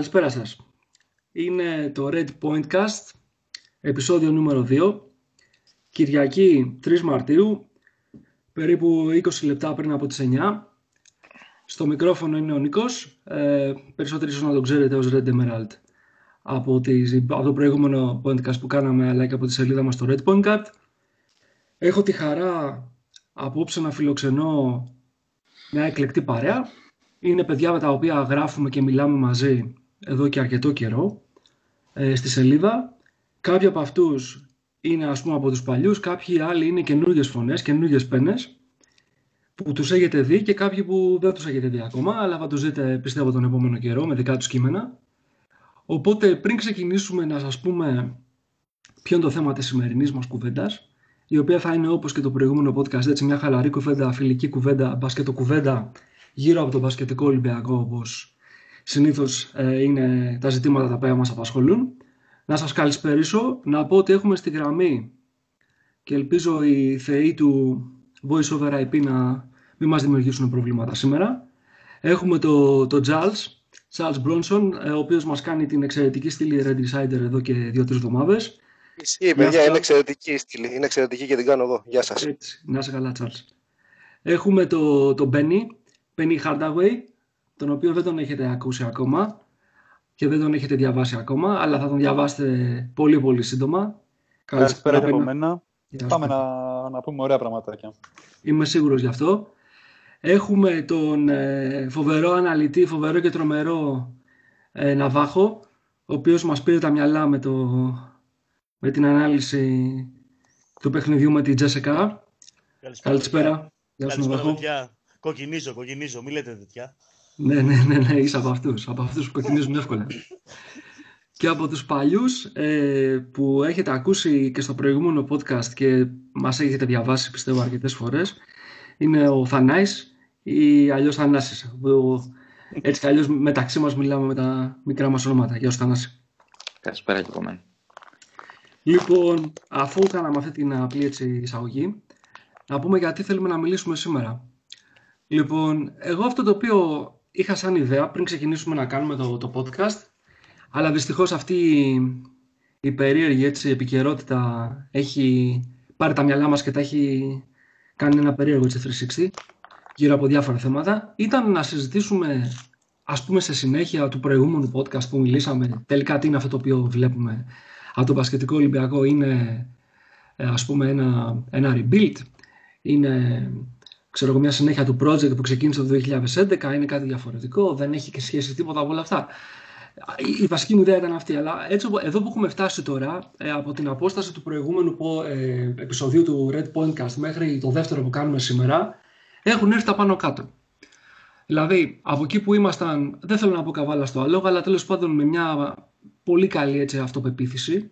Καλησπέρα σας. Είναι το Red Pointcast, επεισόδιο νούμερο 2. Κυριακή 3 Μαρτίου, περίπου 20 λεπτά πριν από τις 9. Στο μικρόφωνο είναι ο Νίκος, ε, περισσότεροι ίσως να τον ξέρετε ως Red Emerald από, από το προηγούμενο podcast που κάναμε αλλά και από τη σελίδα μας στο Red Pointcast. Έχω τη χαρά απόψε να φιλοξενώ μια εκλεκτή παρέα. Είναι παιδιά με τα οποία γράφουμε και μιλάμε μαζί εδώ και αρκετό καιρό ε, στη σελίδα. Κάποιοι από αυτούς είναι ας πούμε από τους παλιούς, κάποιοι άλλοι είναι καινούργιες φωνές, καινούργιες πένες που τους έχετε δει και κάποιοι που δεν τους έχετε δει ακόμα, αλλά θα τους δείτε πιστεύω τον επόμενο καιρό με δικά τους κείμενα. Οπότε πριν ξεκινήσουμε να σας πούμε ποιο είναι το θέμα της σημερινής μας κουβέντας, η οποία θα είναι όπως και το προηγούμενο podcast, έτσι μια χαλαρή κουβέντα, φιλική κουβέντα, μπασκετο κουβέντα γύρω από το μπασκετικό Ολυμπιακό, όπως συνήθως ε, είναι τα ζητήματα τα οποία μας απασχολούν. Να σας καλησπερίσω, να πω ότι έχουμε στη γραμμή και ελπίζω οι θεοί του Voice over IP να μην μας δημιουργήσουν προβλήματα σήμερα. Έχουμε το, το Charles, Charles Bronson, ε, ο οποίος μας κάνει την εξαιρετική στήλη Red Insider εδώ και δύο-τρεις εβδομάδες. Ισχύει, παιδιά, είναι εξαιρετική στήλη. Είναι εξαιρετική και την κάνω εδώ. Γεια σας. Έτσι, να είσαι καλά, Charles. Έχουμε το, το Benny, Benny Hardaway, τον οποίο δεν τον έχετε ακούσει ακόμα και δεν τον έχετε διαβάσει ακόμα, αλλά θα τον διαβάσετε πολύ πολύ σύντομα. Καλησπέρα και από μένα. Πάμε να, να πούμε ωραία πραγματάκια. Είμαι σίγουρος γι' αυτό. Έχουμε τον ε, φοβερό αναλυτή, φοβερό και τρομερό ε, Ναβάχο, ο οποίος μας πήρε τα μυαλά με, το, με την ανάλυση του παιχνιδιού με την Τζέσεκα. Καλησπέρα. Καλησπέρα. Γεια σου, Ναβάχο. Κοκκινίζω, κοκκινίζω, μην λέτε τέτοια. Ναι, ναι, ναι, ναι, είσαι από αυτούς, από αυτούς που κοκκινίζουν εύκολα. και από τους παλιούς ε, που έχετε ακούσει και στο προηγούμενο podcast και μας έχετε διαβάσει πιστεύω αρκετές φορές είναι ο Θανάης ή αλλιώς Θανάσης. Που, έτσι κι αλλιώς μεταξύ μας μιλάμε με τα μικρά μας ονόματα. Γεια σου Θανάση. Καλησπέρα και από μένα. Λοιπόν, αφού κάναμε αυτή την απλή έτσι, εισαγωγή, να πούμε γιατί θέλουμε να μιλήσουμε σήμερα. Λοιπόν, εγώ αυτό το οποίο είχα σαν ιδέα πριν ξεκινήσουμε να κάνουμε το, το podcast, αλλά δυστυχώς αυτή η περίεργη έτσι, επικαιρότητα έχει πάρει τα μυαλά μας και τα έχει κάνει ένα περίεργο έτσι, 360 γύρω από διάφορα θέματα, ήταν να συζητήσουμε ας πούμε σε συνέχεια του προηγούμενου podcast που μιλήσαμε τελικά τι είναι αυτό το οποίο βλέπουμε. Από το Πασχετικό Ολυμπιακό είναι ε, ας πούμε ένα, ένα rebuild, είναι ξέρω, μια συνέχεια του project που ξεκίνησε το 2011, είναι κάτι διαφορετικό, δεν έχει και σχέση τίποτα από όλα αυτά. Η βασική μου ιδέα ήταν αυτή, αλλά έτσι, εδώ που έχουμε φτάσει τώρα, ε, από την απόσταση του προηγούμενου ε, επεισοδίου του Red Pointcast μέχρι το δεύτερο που κάνουμε σήμερα, έχουν έρθει τα πάνω κάτω. Δηλαδή, από εκεί που ήμασταν, δεν θέλω να πω καβάλα στο αλόγα, αλλά τέλος πάντων με μια πολύ καλή έτσι, αυτοπεποίθηση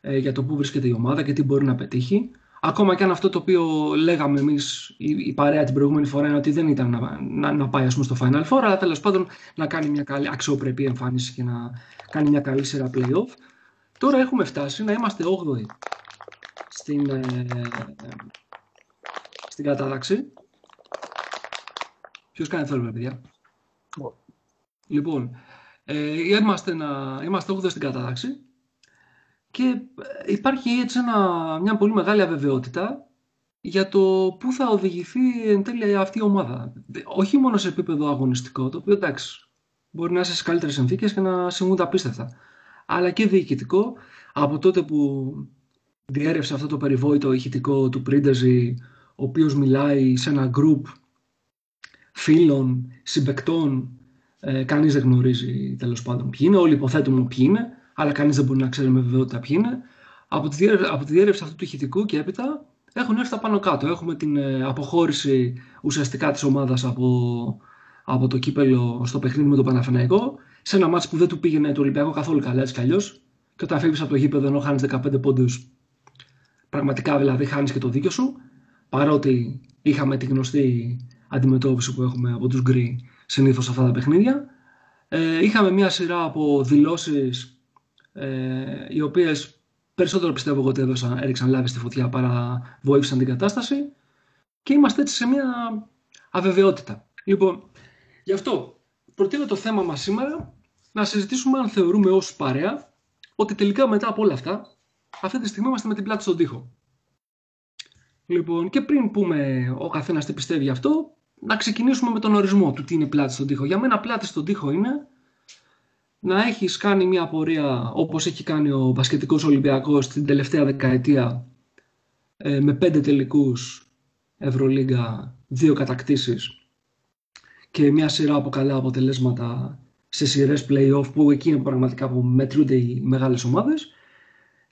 ε, για το πού βρίσκεται η ομάδα και τι μπορεί να πετύχει. Ακόμα και αν αυτό το οποίο λέγαμε εμείς η, η παρέα την προηγούμενη φορά είναι ότι δεν ήταν να, να, να πάει ας πούμε, στο Final Four, αλλά τέλος πάντων να κάνει μια καλή αξιοπρεπή εμφάνιση και να κάνει μια καλή σειρά playoff. Τώρα έχουμε φτάσει να είμαστε 8η στην, ε, στην κατάταξη. Ποιος κάνει θέλουμε, παιδιά; Λοιπόν, ε, είμαστε, να, είμαστε 8η στην κατάταξη και υπάρχει έτσι ένα, μια πολύ μεγάλη αβεβαιότητα για το πού θα οδηγηθεί εν τέλει αυτή η ομάδα. Όχι μόνο σε επίπεδο αγωνιστικό, το οποίο εντάξει, μπορεί να είσαι σε καλύτερες συνθήκες και να συμβούν τα απίστευτα. Αλλά και διοικητικό, από τότε που διέρευσε αυτό το περιβόητο ηχητικό του Πρίντεζη, ο οποίος μιλάει σε ένα γκρουπ φίλων, συμπεκτών, ε, κανείς δεν γνωρίζει τέλος πάντων ποιοι είναι, όλοι υποθέτουμε ποιοι είναι, αλλά κανείς δεν μπορεί να ξέρει με βεβαιότητα ποιοι είναι. Από τη, από τη διέρευση αυτού του ηχητικού και έπειτα έχουν έρθει τα πάνω κάτω. Έχουμε την ε, αποχώρηση ουσιαστικά της ομάδας από, από το κύπελο στο παιχνίδι με τον Παναθηναϊκό σε ένα μάτσο που δεν του πήγαινε το Ολυμπιακό καθόλου καλά έτσι κι αλλιώς. Και όταν φεύγεις από το γήπεδο ενώ χάνεις 15 πόντους, πραγματικά δηλαδή χάνεις και το δίκιο σου. Παρότι είχαμε τη γνωστή αντιμετώπιση που έχουμε από τους γκρι συνήθως αυτά τα παιχνίδια. Ε, είχαμε μια σειρά από δηλώσεις ε, οι οποίες περισσότερο πιστεύω εγώ ότι έδωσαν, έριξαν λάβη στη φωτιά παρά βοήθησαν την κατάσταση και είμαστε έτσι σε μια αβεβαιότητα. Λοιπόν, γι' αυτό προτείνω το θέμα μας σήμερα να συζητήσουμε αν θεωρούμε ως παρέα ότι τελικά μετά από όλα αυτά, αυτή τη στιγμή είμαστε με την πλάτη στον τοίχο. Λοιπόν, και πριν πούμε ο καθένας τι πιστεύει αυτό, να ξεκινήσουμε με τον ορισμό του τι είναι πλάτη στον τοίχο. Για μένα πλάτη στον τοίχο είναι να έχεις κάνει μια πορεία όπως έχει κάνει ο Μπασκετικός Ολυμπιακός την τελευταία δεκαετία ε, με πέντε τελικούς Ευρωλίγκα, δύο κατακτήσεις και μια σειρά από καλά αποτελέσματα σε σειρές playoff που εκεί είναι πραγματικά που μετρούνται οι μεγάλες ομάδες.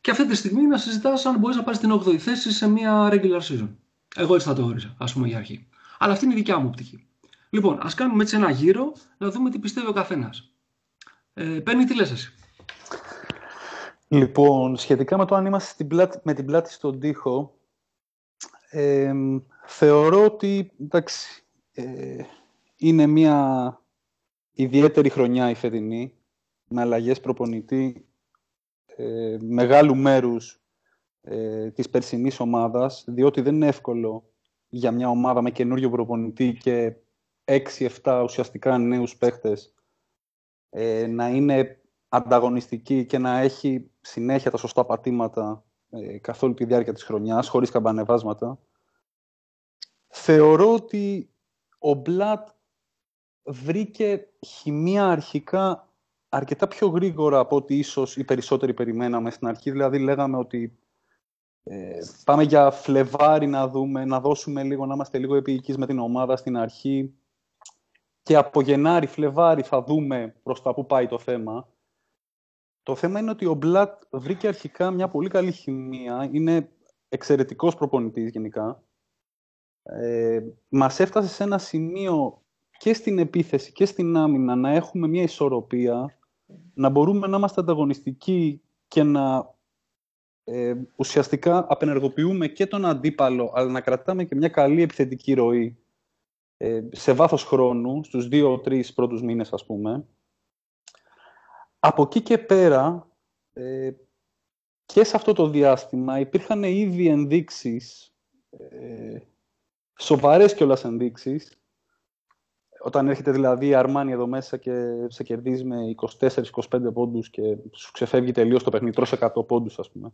Και αυτή τη στιγμή να συζητάς αν μπορείς να πάρεις την 8η θέση σε μια regular season. Εγώ έτσι θα το όριζα, ας πούμε, για αρχή. Αλλά αυτή είναι η δικιά μου οπτική. Λοιπόν, ας κάνουμε έτσι ένα γύρο να δούμε τι πιστεύει ο καθένας. Ε, Παίρνει, τι λες εσύ; Λοιπόν, σχετικά με το αν είμαστε στην πλάτη, με την πλάτη στον τοίχο, ε, θεωρώ ότι εντάξει, ε, είναι μια ιδιαίτερη χρονιά η φετινή, με αλλαγές προπονητή ε, μεγάλου μέρους ε, της περσινής ομάδας, διότι δεν είναι εύκολο για μια ομάδα με καινούριο προπονητή και 6-7 ουσιαστικά νέους παίχτες ε, να είναι ανταγωνιστική και να έχει συνέχεια τα σωστά πατήματα ε, καθ' όλη τη διάρκεια της χρονιάς, χωρίς καμπανεβάσματα. Θεωρώ ότι ο Μπλατ βρήκε χημεία αρχικά αρκετά πιο γρήγορα από ό,τι ίσως οι περισσότεροι περιμέναμε στην αρχή. Δηλαδή λέγαμε ότι ε, πάμε για Φλεβάρι να δούμε, να δώσουμε λίγο, να είμαστε λίγο επίοικείς με την ομάδα στην αρχή και από Γενάρη, Φλεβάρι θα δούμε προς τα που πάει το θέμα. Το θέμα είναι ότι ο Μπλατ βρήκε αρχικά μια πολύ καλή χημεία. Είναι εξαιρετικός προπονητής γενικά. Ε, μας έφτασε σε ένα σημείο και στην επίθεση και στην άμυνα να έχουμε μια ισορροπία, να μπορούμε να είμαστε ανταγωνιστικοί και να ε, ουσιαστικά απενεργοποιούμε και τον αντίπαλο, αλλά να κρατάμε και μια καλή επιθετική ροή ε, σε βάθος χρόνου, στους δύο-τρεις πρώτους μήνες ας πούμε. Από εκεί και πέρα, ε, και σε αυτό το διάστημα υπήρχαν ήδη ενδείξεις, ε, σοβαρές κιόλας ενδείξεις, όταν έρχεται δηλαδή η Αρμάνι εδώ μέσα και σε κερδίζει με 24-25 πόντους και σου ξεφεύγει τελείως το παιχνίδι, τρως 100 πόντους ας πούμε.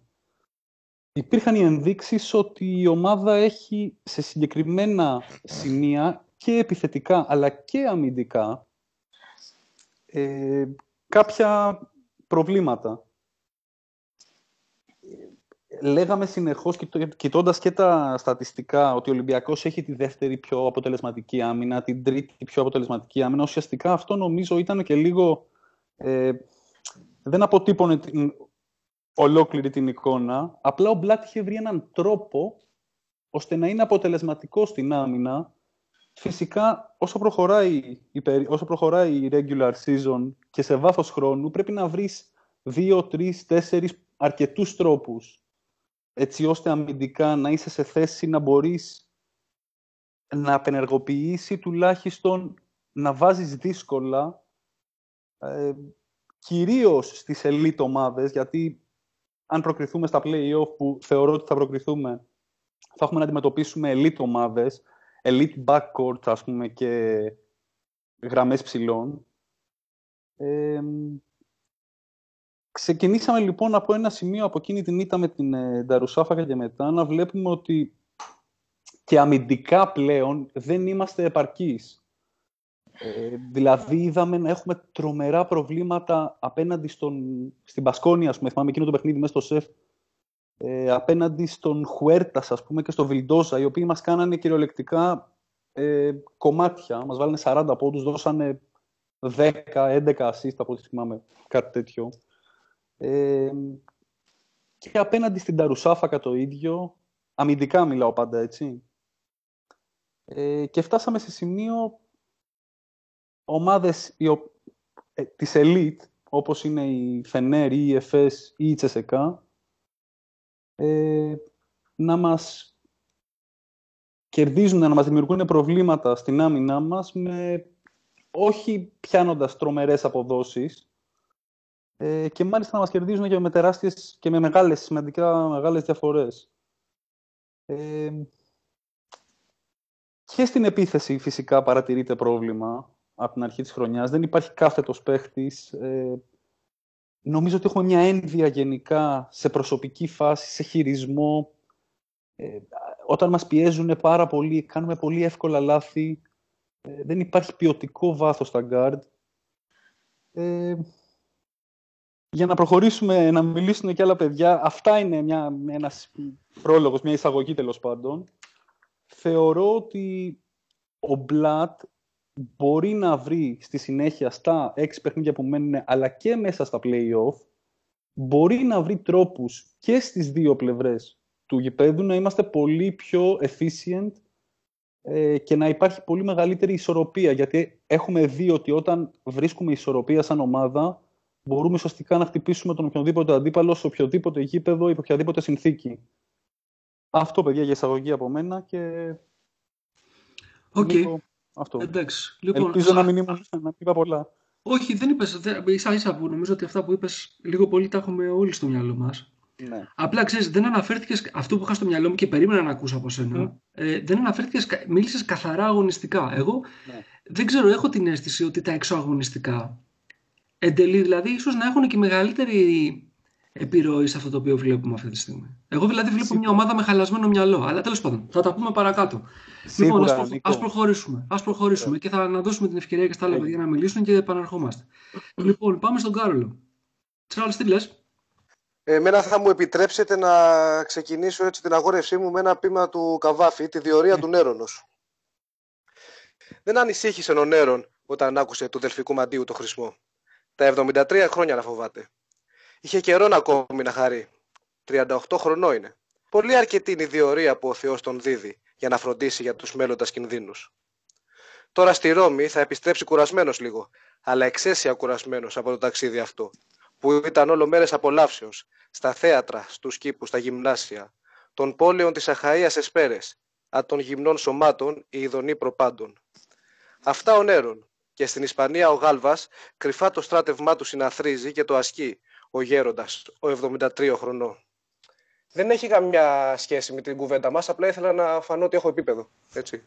Υπήρχαν οι ενδείξεις ότι η ομάδα έχει σε συγκεκριμένα σημεία και επιθετικά αλλά και αμυντικά ε, κάποια προβλήματα λέγαμε συνεχώς, κοιτώντας και τα στατιστικά, ότι ο Ολυμπιακός έχει τη δεύτερη πιο αποτελεσματική άμυνα, την τρίτη πιο αποτελεσματική άμυνα. Ουσιαστικά αυτό νομίζω ήταν και λίγο... Ε, δεν αποτύπωνε την, ολόκληρη την εικόνα. Απλά ο Μπλάτ είχε βρει έναν τρόπο ώστε να είναι αποτελεσματικό στην άμυνα. Φυσικά, όσο προχωράει, όσο προχωράει η regular season και σε βάθος χρόνου, πρέπει να βρεις δύο, τρεις, τέσσερις αρκετούς τρόπους έτσι ώστε αμυντικά να είσαι σε θέση να μπορείς να απενεργοποιήσει τουλάχιστον να βάζεις δύσκολα ε, κυρίως στις elite ομάδες γιατί αν προκριθούμε στα play-off που θεωρώ ότι θα προκριθούμε θα έχουμε να αντιμετωπίσουμε elite ομάδες elite backcourt ας πούμε και γραμμές ψηλών ε, Ξεκινήσαμε λοιπόν από ένα σημείο από εκείνη την ήττα με την ε, Νταρουσάφακα και μετά να βλέπουμε ότι και αμυντικά πλέον δεν είμαστε επαρκείς. Ε, δηλαδή είδαμε να έχουμε τρομερά προβλήματα απέναντι στον, στην Πασκόνια, ας πούμε, θυμάμαι εκείνο το παιχνίδι μέσα στο ΣΕΦ, ε, απέναντι στον Χουέρτας, ας πούμε, και στο Βιλντόζα, οι οποίοι μας κάνανε κυριολεκτικά ε, κομμάτια. Μας βάλανε 40 πόντους, δώσανε 10-11 assist από ό,τι θυμάμαι, κάτι τέτοιο. Ε, και απέναντι στην Ταρουσάφακα το ίδιο, αμυντικά μιλάω πάντα έτσι. Ε, και φτάσαμε σε σημείο ομάδες η, ε, της elite, όπως είναι η Φενέρ ή η ΕΦΕΣ ή η Τσεσεκά, ε, να μας κερδίζουν, να μας δημιουργούν προβλήματα στην άμυνά μας με όχι πιάνοντας τρομερές αποδόσεις, ε, και μάλιστα να μας κερδίζουν και με τεράστιες και με μεγάλες, σημαντικά μεγάλες διαφορές. Ε, και στην επίθεση φυσικά παρατηρείται πρόβλημα. από την αρχή της χρονιάς. Δεν υπάρχει κάθετος παίχτης. Ε, νομίζω ότι έχουμε μια ένδυα γενικά σε προσωπική φάση, σε χειρισμό. Ε, όταν μας πιέζουν πάρα πολύ, κάνουμε πολύ εύκολα λάθη. Ε, δεν υπάρχει ποιοτικό βάθος στα guard. Ε, για να προχωρήσουμε, να μιλήσουν και άλλα παιδιά, αυτά είναι μια, ένας πρόλογος, μια εισαγωγή τέλος πάντων. Θεωρώ ότι ο Μπλατ μπορεί να βρει στη συνέχεια στα έξι παιχνίδια που μένουν, αλλά και μέσα στα play-off, μπορεί να βρει τρόπους και στις δύο πλευρές του γηπέδου να είμαστε πολύ πιο efficient ε, και να υπάρχει πολύ μεγαλύτερη ισορροπία. Γιατί έχουμε δει ότι όταν βρίσκουμε ισορροπία σαν ομάδα, μπορούμε ουσιαστικά να χτυπήσουμε τον οποιοδήποτε αντίπαλο σε οποιοδήποτε γήπεδο, υπό οποιαδήποτε συνθήκη. Αυτό, παιδιά, για εισαγωγή από μένα και... Οκ. Νίκο, αυτό. Εντάξει. Λοιπόν, Ελπίζω να μην ήμουν να είπα πολλά. Όχι, δεν είπες. δεν- Ίσα ίσα που νομίζω ότι αυτά που είπες λίγο πολύ τα έχουμε όλοι στο μυαλό μας. Ναι. Απλά ξέρεις, δεν αναφέρθηκες αυτό που είχα στο μυαλό μου και περίμενα να ακούσω από σένα. Μμ. Ε, δεν αναφέρθηκες, κα- μίλησες καθαρά αγωνιστικά. Εγώ Ναι. δεν ξέρω, έχω την αίσθηση ότι τα εξωαγωνιστικά εν τέλει, δηλαδή ίσως να έχουν και μεγαλύτερη επιρροής σε αυτό το οποίο βλέπουμε αυτή τη στιγμή. Εγώ δηλαδή βλέπω Σίγουρα. μια ομάδα με χαλασμένο μυαλό, αλλά τέλος πάντων, θα τα πούμε παρακάτω. λοιπόν, Σίγουρα, ας, προχω- Νίκο. ας προχωρήσουμε. Ας προχωρήσουμε και θα να δώσουμε την ευκαιρία και στα άλλα Έγινε. παιδιά να μιλήσουν και επαναρχόμαστε. λοιπόν, πάμε στον Κάρολο. Τσάρλς, τι λες; Εμένα θα μου επιτρέψετε να ξεκινήσω έτσι την αγόρευσή μου με ένα πείμα του Καβάφη, τη διορία του Νέρονος. Δεν ανησύχησε ο Νέρον όταν άκουσε του Δελφικού Μαντίου το χρησμό. Τα 73 χρόνια να φοβάται. Είχε καιρό να ακόμη να χαρεί. 38 χρονών είναι. Πολύ αρκετή είναι η διορία που ο Θεός τον δίδει για να φροντίσει για τους μέλλοντας κινδύνους. Τώρα στη Ρώμη θα επιστρέψει κουρασμένος λίγο, αλλά εξαίσια κουρασμένος από το ταξίδι αυτό, που ήταν όλο μέρες απολαύσεως, στα θέατρα, στους κήπους, στα γυμνάσια, των πόλεων της Αχαΐας Εσπέρες, α των γυμνών σωμάτων οι ειδονοί προπάντων. Αυτά ο Νέρον, και στην Ισπανία ο Γάλβας κρυφά το στράτευμά του συναθρίζει και το ασκεί, ο γέροντας, ο 73 χρονών. Δεν έχει καμιά σχέση με την κουβέντα μας, απλά ήθελα να φανώ ότι έχω επίπεδο. Έτσι.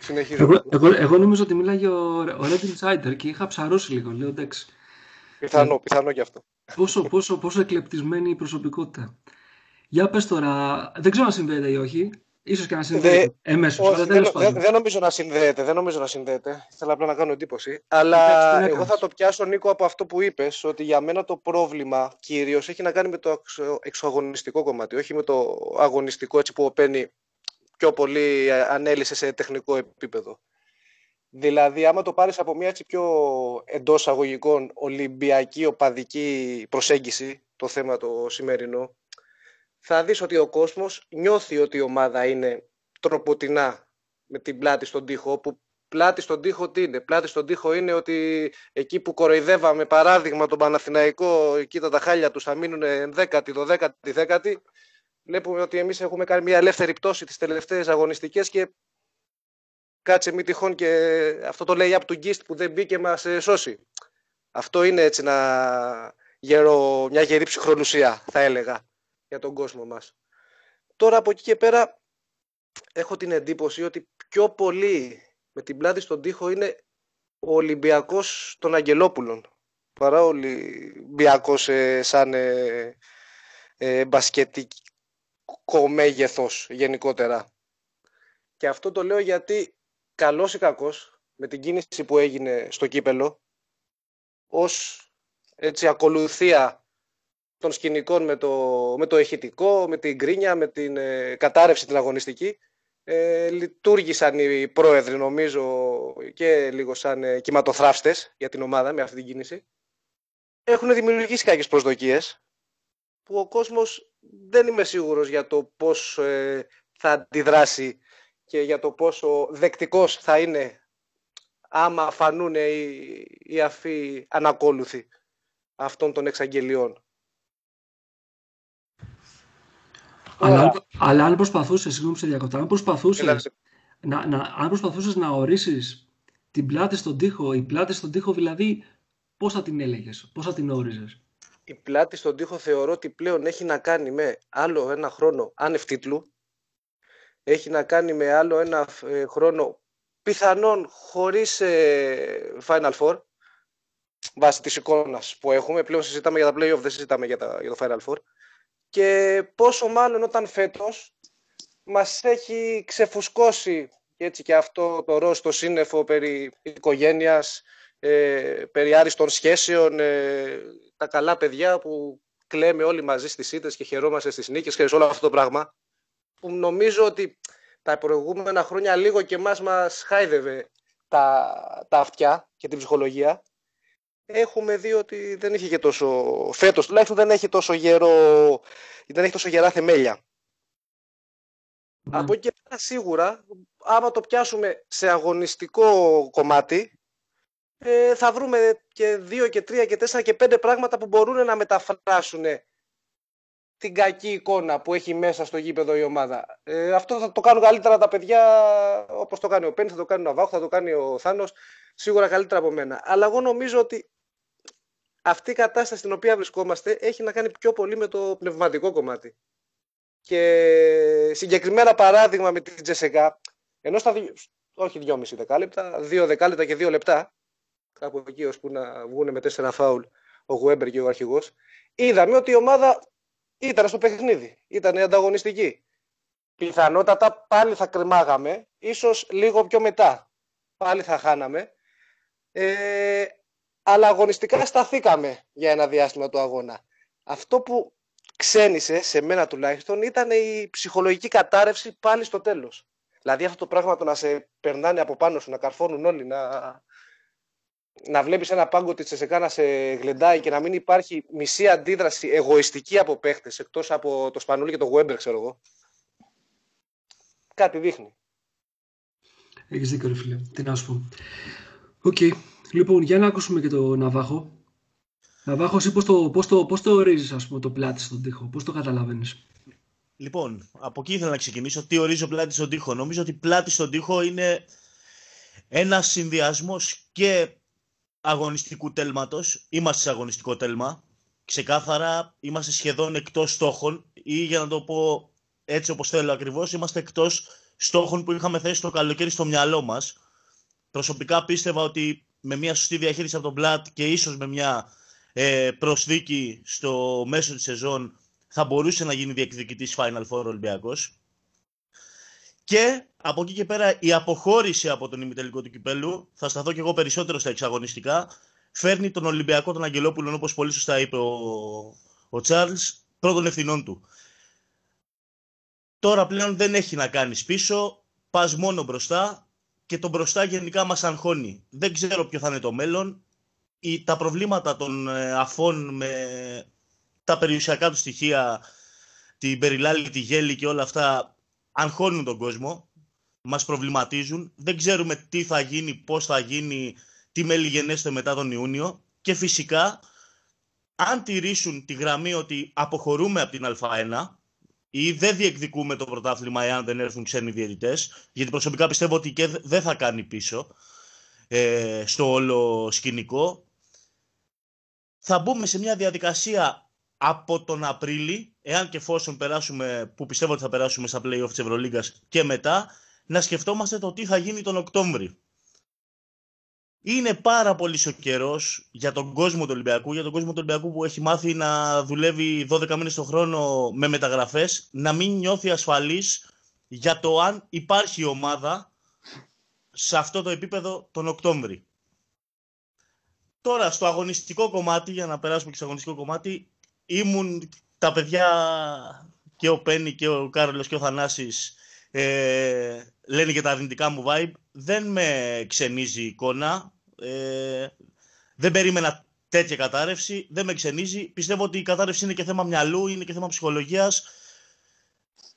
Συνεχίζω. Εγώ, εγώ, εγώ νομίζω ότι μιλάγε ο, ο Red Insider και είχα ψαρώσει λίγο. Λέω εντάξει. Πιθανό, πιθανό κι αυτό. Πόσο, πόσο, πόσο εκλεπτισμένη η προσωπικότητα. Για πες τώρα, δεν ξέρω αν συνδέεται ή όχι. Ίσως και να συνδέεται εμέσως, Όχι, αλλά δεν, τέλος δεν, πάντων. δεν νομίζω να συνδέεται, δεν νομίζω να συνδέεται. Θέλω απλά να κάνω εντύπωση. Αλλά Εντάξει, τι να εγώ κάνεις. θα το πιάσω, Νίκο, από αυτό που είπες, ότι για μένα το πρόβλημα κυρίως έχει να κάνει με το εξω- εξωαγωνιστικό κομμάτι, όχι με το αγωνιστικό έτσι που ο Πένι πιο πολύ ε, ανέλησε σε τεχνικό επίπεδο. Δηλαδή, άμα το πάρεις από μια έτσι πιο εντός αγωγικών ολυμπιακή, οπαδική προσέγγιση, το θέμα το σημερινό, θα δεις ότι ο κόσμος νιώθει ότι η ομάδα είναι τροποτινά με την πλάτη στον τοίχο, που πλάτη στον τοίχο τι είναι. Πλάτη στον τοίχο είναι ότι εκεί που κοροϊδεύαμε παράδειγμα τον Παναθηναϊκό, κοίτα τα χάλια τους θα μείνουν 10η, 12η, 10η. Βλέπουμε ότι εμείς έχουμε κάνει μια ελεύθερη πτώση τις τελευταίες αγωνιστικές και κάτσε μη τυχόν και αυτό το λέει από του Γκίστ που δεν μπήκε μας ε, σώσει. Αυτό είναι έτσι να γερό, μια γερή ψυχρολουσία θα έλεγα για τον κόσμο μας. Τώρα από εκεί και πέρα έχω την εντύπωση ότι πιο πολύ με την πλάτη στον τοίχο είναι ο Ολυμπιακός των Αγγελόπουλων παρά ο Ολυμπιακός ε, σαν ε, ε, μπασκετικό μέγεθος γενικότερα. Και αυτό το λέω γιατί καλός ή κακός με την κίνηση που έγινε στο κύπελο ως έτσι ακολουθία των σκηνικών με το, με το ηχητικό, με την γκρίνια, με την ε, κατάρρευση την αγωνιστική ε, λειτουργήσαν οι πρόεδροι νομίζω και λίγο σαν ε, κυματοθράφστες για την ομάδα με αυτή την κίνηση. Έχουν δημιουργήσει κάποιες προσδοκίες που ο κόσμος δεν είμαι σίγουρος για το πώς ε, θα αντιδράσει και για το πόσο δεκτικός θα είναι άμα φανούν οι, οι αφοί ανακόλουθοι αυτών των εξαγγελιών. Αλλά, αν- αλλά αν προσπαθούσες, συγγνώμη σε διακοπτώ, αν προσπαθούσες Έλατε. να, να, αν προσπαθούσες να ορίσεις την πλάτη στον τοίχο, η πλάτη στον τοίχο δηλαδή, πώς θα την έλεγες, πώς θα την όριζες; Η πλάτη στον τοίχο θεωρώ ότι πλέον έχει να κάνει με άλλο ένα χρόνο άνευ τίτλου, έχει να κάνει με άλλο ένα ε, χρόνο πιθανόν χωρίς ε, Final Four, βάσει της εικόνας που έχουμε. Πλέον συζητάμε για τα play-off, δεν συζητάμε για, τα, για το Final Four. Και πόσο μάλλον όταν φέτος μας έχει ξεφουσκώσει έτσι και αυτό το ροζ το σύννεφο περί οικογένειας, ε, περί άριστων σχέσεων, ε, τα καλά παιδιά που κλαίμε όλοι μαζί στις ήττες και χαιρόμαστε στις νίκες και σε όλο αυτό το πράγμα που νομίζω ότι τα προηγούμενα χρόνια λίγο και εμάς μας χάιδευε τα, τα αυτιά και την ψυχολογία έχουμε δει ότι δεν είχε και τόσο φέτος τουλάχιστον δεν έχει τόσο γερό δεν έχει τόσο γερά θεμέλια ναι. Από εκεί και πέρα σίγουρα, άμα το πιάσουμε σε αγωνιστικό κομμάτι, ε, θα βρούμε και δύο και τρία και τέσσερα και πέντε πράγματα που μπορούν να μεταφράσουν την κακή εικόνα που έχει μέσα στο γήπεδο η ομάδα. Ε, αυτό θα το κάνουν καλύτερα τα παιδιά, όπως το κάνει ο Πέννη, θα το κάνει ο Ναβάχο, θα το κάνει ο Θάνος, σίγουρα καλύτερα από μένα. Αλλά εγώ νομίζω ότι αυτή η κατάσταση στην οποία βρισκόμαστε έχει να κάνει πιο πολύ με το πνευματικό κομμάτι. Και συγκεκριμένα παράδειγμα με την Τζεσεκά, ενώ στα δύο, όχι 2,5 δεκάλεπτα, 2 δεκάλεπτα και 2 λεπτά, κάπου εκεί ώσπου να βγουν με 4 φάουλ ο Γουέμπερ και ο αρχηγός, είδαμε ότι η ομάδα ήταν στο παιχνίδι, ήταν ανταγωνιστική. Πιθανότατα πάλι θα κρεμάγαμε, ίσως λίγο πιο μετά. Πάλι θα χάναμε. Ε, αλλά αγωνιστικά σταθήκαμε για ένα διάστημα του αγώνα. Αυτό που ξένησε, σε μένα τουλάχιστον, ήταν η ψυχολογική κατάρρευση πάλι στο τέλος. Δηλαδή αυτό το πράγμα το να σε περνάνε από πάνω σου, να καρφώνουν όλοι, να, να βλέπεις ένα πάγκο της Τσεσεκά να σε γλεντάει και να μην υπάρχει μισή αντίδραση εγωιστική από παίχτες, εκτός από το Σπανούλη και το Γουέμπερ, ξέρω εγώ. Κάτι δείχνει. Έχεις δίκιο, ρε φίλε. Τι να σου πω. Οκ. Λοιπόν, για να ακούσουμε και το Ναβάχο. Ναβάχο, εσύ πώς το, πώς το, πώς το ορίζεις, ας πούμε, το πλάτη στον τοίχο, πώς το καταλαβαίνεις; Λοιπόν, από εκεί ήθελα να ξεκινήσω. Τι ορίζω πλάτη στον τοίχο; Νομίζω ότι πλάτη στον τοίχο είναι ένας συνδυασμός και αγωνιστικού τέλματος. Είμαστε σε αγωνιστικό τέλμα. Ξεκάθαρα είμαστε σχεδόν εκτός στόχων ή για να το πω έτσι όπως θέλω ακριβώς, είμαστε εκτός στόχων που είχαμε θέσει το καλοκαίρι στο μυαλό μας. Προσωπικά πίστευα ότι με μια σωστή διαχείριση από τον Πλάτ και ίσως με μια ε, προσθήκη στο μέσο της σεζόν θα μπορούσε να γίνει διεκδικητής Final Four Ολυμπιακός. Και από εκεί και πέρα η αποχώρηση από τον ημιτελικό του κυπέλου, θα σταθώ και εγώ περισσότερο στα εξαγωνιστικά, φέρνει τον Ολυμπιακό τον Αγγελόπουλο, όπως πολύ σωστά είπε ο, ο Τσάρλς, πρώτων ευθυνών του. Τώρα πλέον δεν έχει να κάνεις πίσω, πας μόνο μπροστά και το μπροστά γενικά μας αγχώνει. Δεν ξέρω ποιο θα είναι το μέλλον, τα προβλήματα των ε, αφών με τα περιουσιακά του στοιχεία, την περιλάλη, τη γέλη και όλα αυτά αγχώνουν τον κόσμο, μας προβληματίζουν. Δεν ξέρουμε τι θα γίνει, πώς θα γίνει, τι μελιγενέστε μετά τον Ιούνιο και φυσικά αν τηρήσουν τη γραμμή ότι αποχωρούμε από την Α1 ή δεν διεκδικούμε το πρωτάθλημα εάν δεν έρθουν ξένοι διαιτητές, γιατί προσωπικά πιστεύω ότι και δεν θα κάνει πίσω ε, στο όλο σκηνικό, θα μπούμε σε μια διαδικασία από τον Απρίλη, εάν και εφόσον περάσουμε, που πιστεύω ότι θα περάσουμε στα play-off της Ευρωλίγκας και μετά, να σκεφτόμαστε το τι θα γίνει τον Οκτώβρη. Είναι πάρα πολύ ο καιρός για τον κόσμο του Ολυμπιακού, για τον κόσμο του Ολυμπιακού που έχει μάθει να δουλεύει 12 μήνες το χρόνο με μεταγραφές, να μην νιώθει ασφαλής για το αν υπάρχει ομάδα σε αυτό το επίπεδο τον Οκτώβρη. Τώρα, στο αγωνιστικό κομμάτι, για να περάσουμε και στο αγωνιστικό κομμάτι, ήμουν τα παιδιά και ο Πένι και ο Κάρολος και ο Θανάσης ε, λένε και τα αρνητικά μου vibe. Δεν με ξενίζει η εικόνα. Ε, δεν περίμενα τέτοια κατάρρευση. Δεν με ξενίζει. Πιστεύω ότι η κατάρρευση είναι και θέμα μυαλού, είναι και θέμα ψυχολογίας.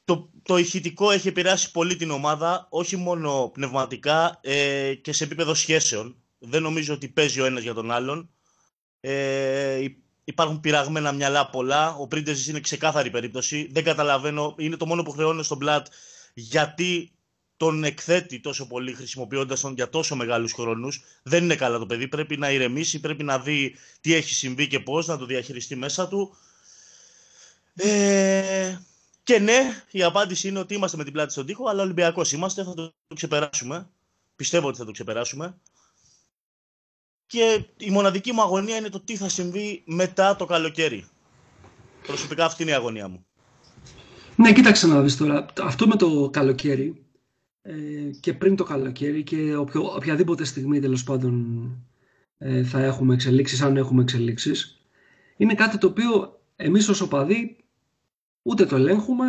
Το, το ηχητικό έχει επηρεάσει πολύ την ομάδα, όχι μόνο πνευματικά ε, και σε επίπεδο σχέσεων δεν νομίζω ότι παίζει ο ένας για τον άλλον. Ε, υπάρχουν πειραγμένα μυαλά πολλά. Ο Πρίντεζης είναι ξεκάθαρη περίπτωση. Δεν καταλαβαίνω. Είναι το μόνο που χρεώνω στον Μπλατ γιατί τον εκθέτει τόσο πολύ χρησιμοποιώντας τον για τόσο μεγάλους χρόνους. Δεν είναι καλά το παιδί. Πρέπει να ηρεμήσει, πρέπει να δει τι έχει συμβεί και πώς, να το διαχειριστεί μέσα του. Ε, και ναι, η απάντηση είναι ότι είμαστε με την πλάτη στον τοίχο, αλλά Ολυμπιακός είμαστε, θα το ξεπεράσουμε. πιστεύω ότι θα το ξεπεράσουμε. Και η μοναδική μου αγωνία είναι το τι θα συμβεί μετά το καλοκαίρι. Προσωπικά αυτή είναι η αγωνία μου. Ναι, κοίταξε να δεις τώρα. Αυτό με το καλοκαίρι ε, και πριν το καλοκαίρι και οποιο, οποιαδήποτε στιγμή τέλος πάντων ε, θα έχουμε εξελίξεις, αν έχουμε εξελίξεις, είναι κάτι το οποίο εμείς ως οπαδοί ούτε το ελέγχουμε,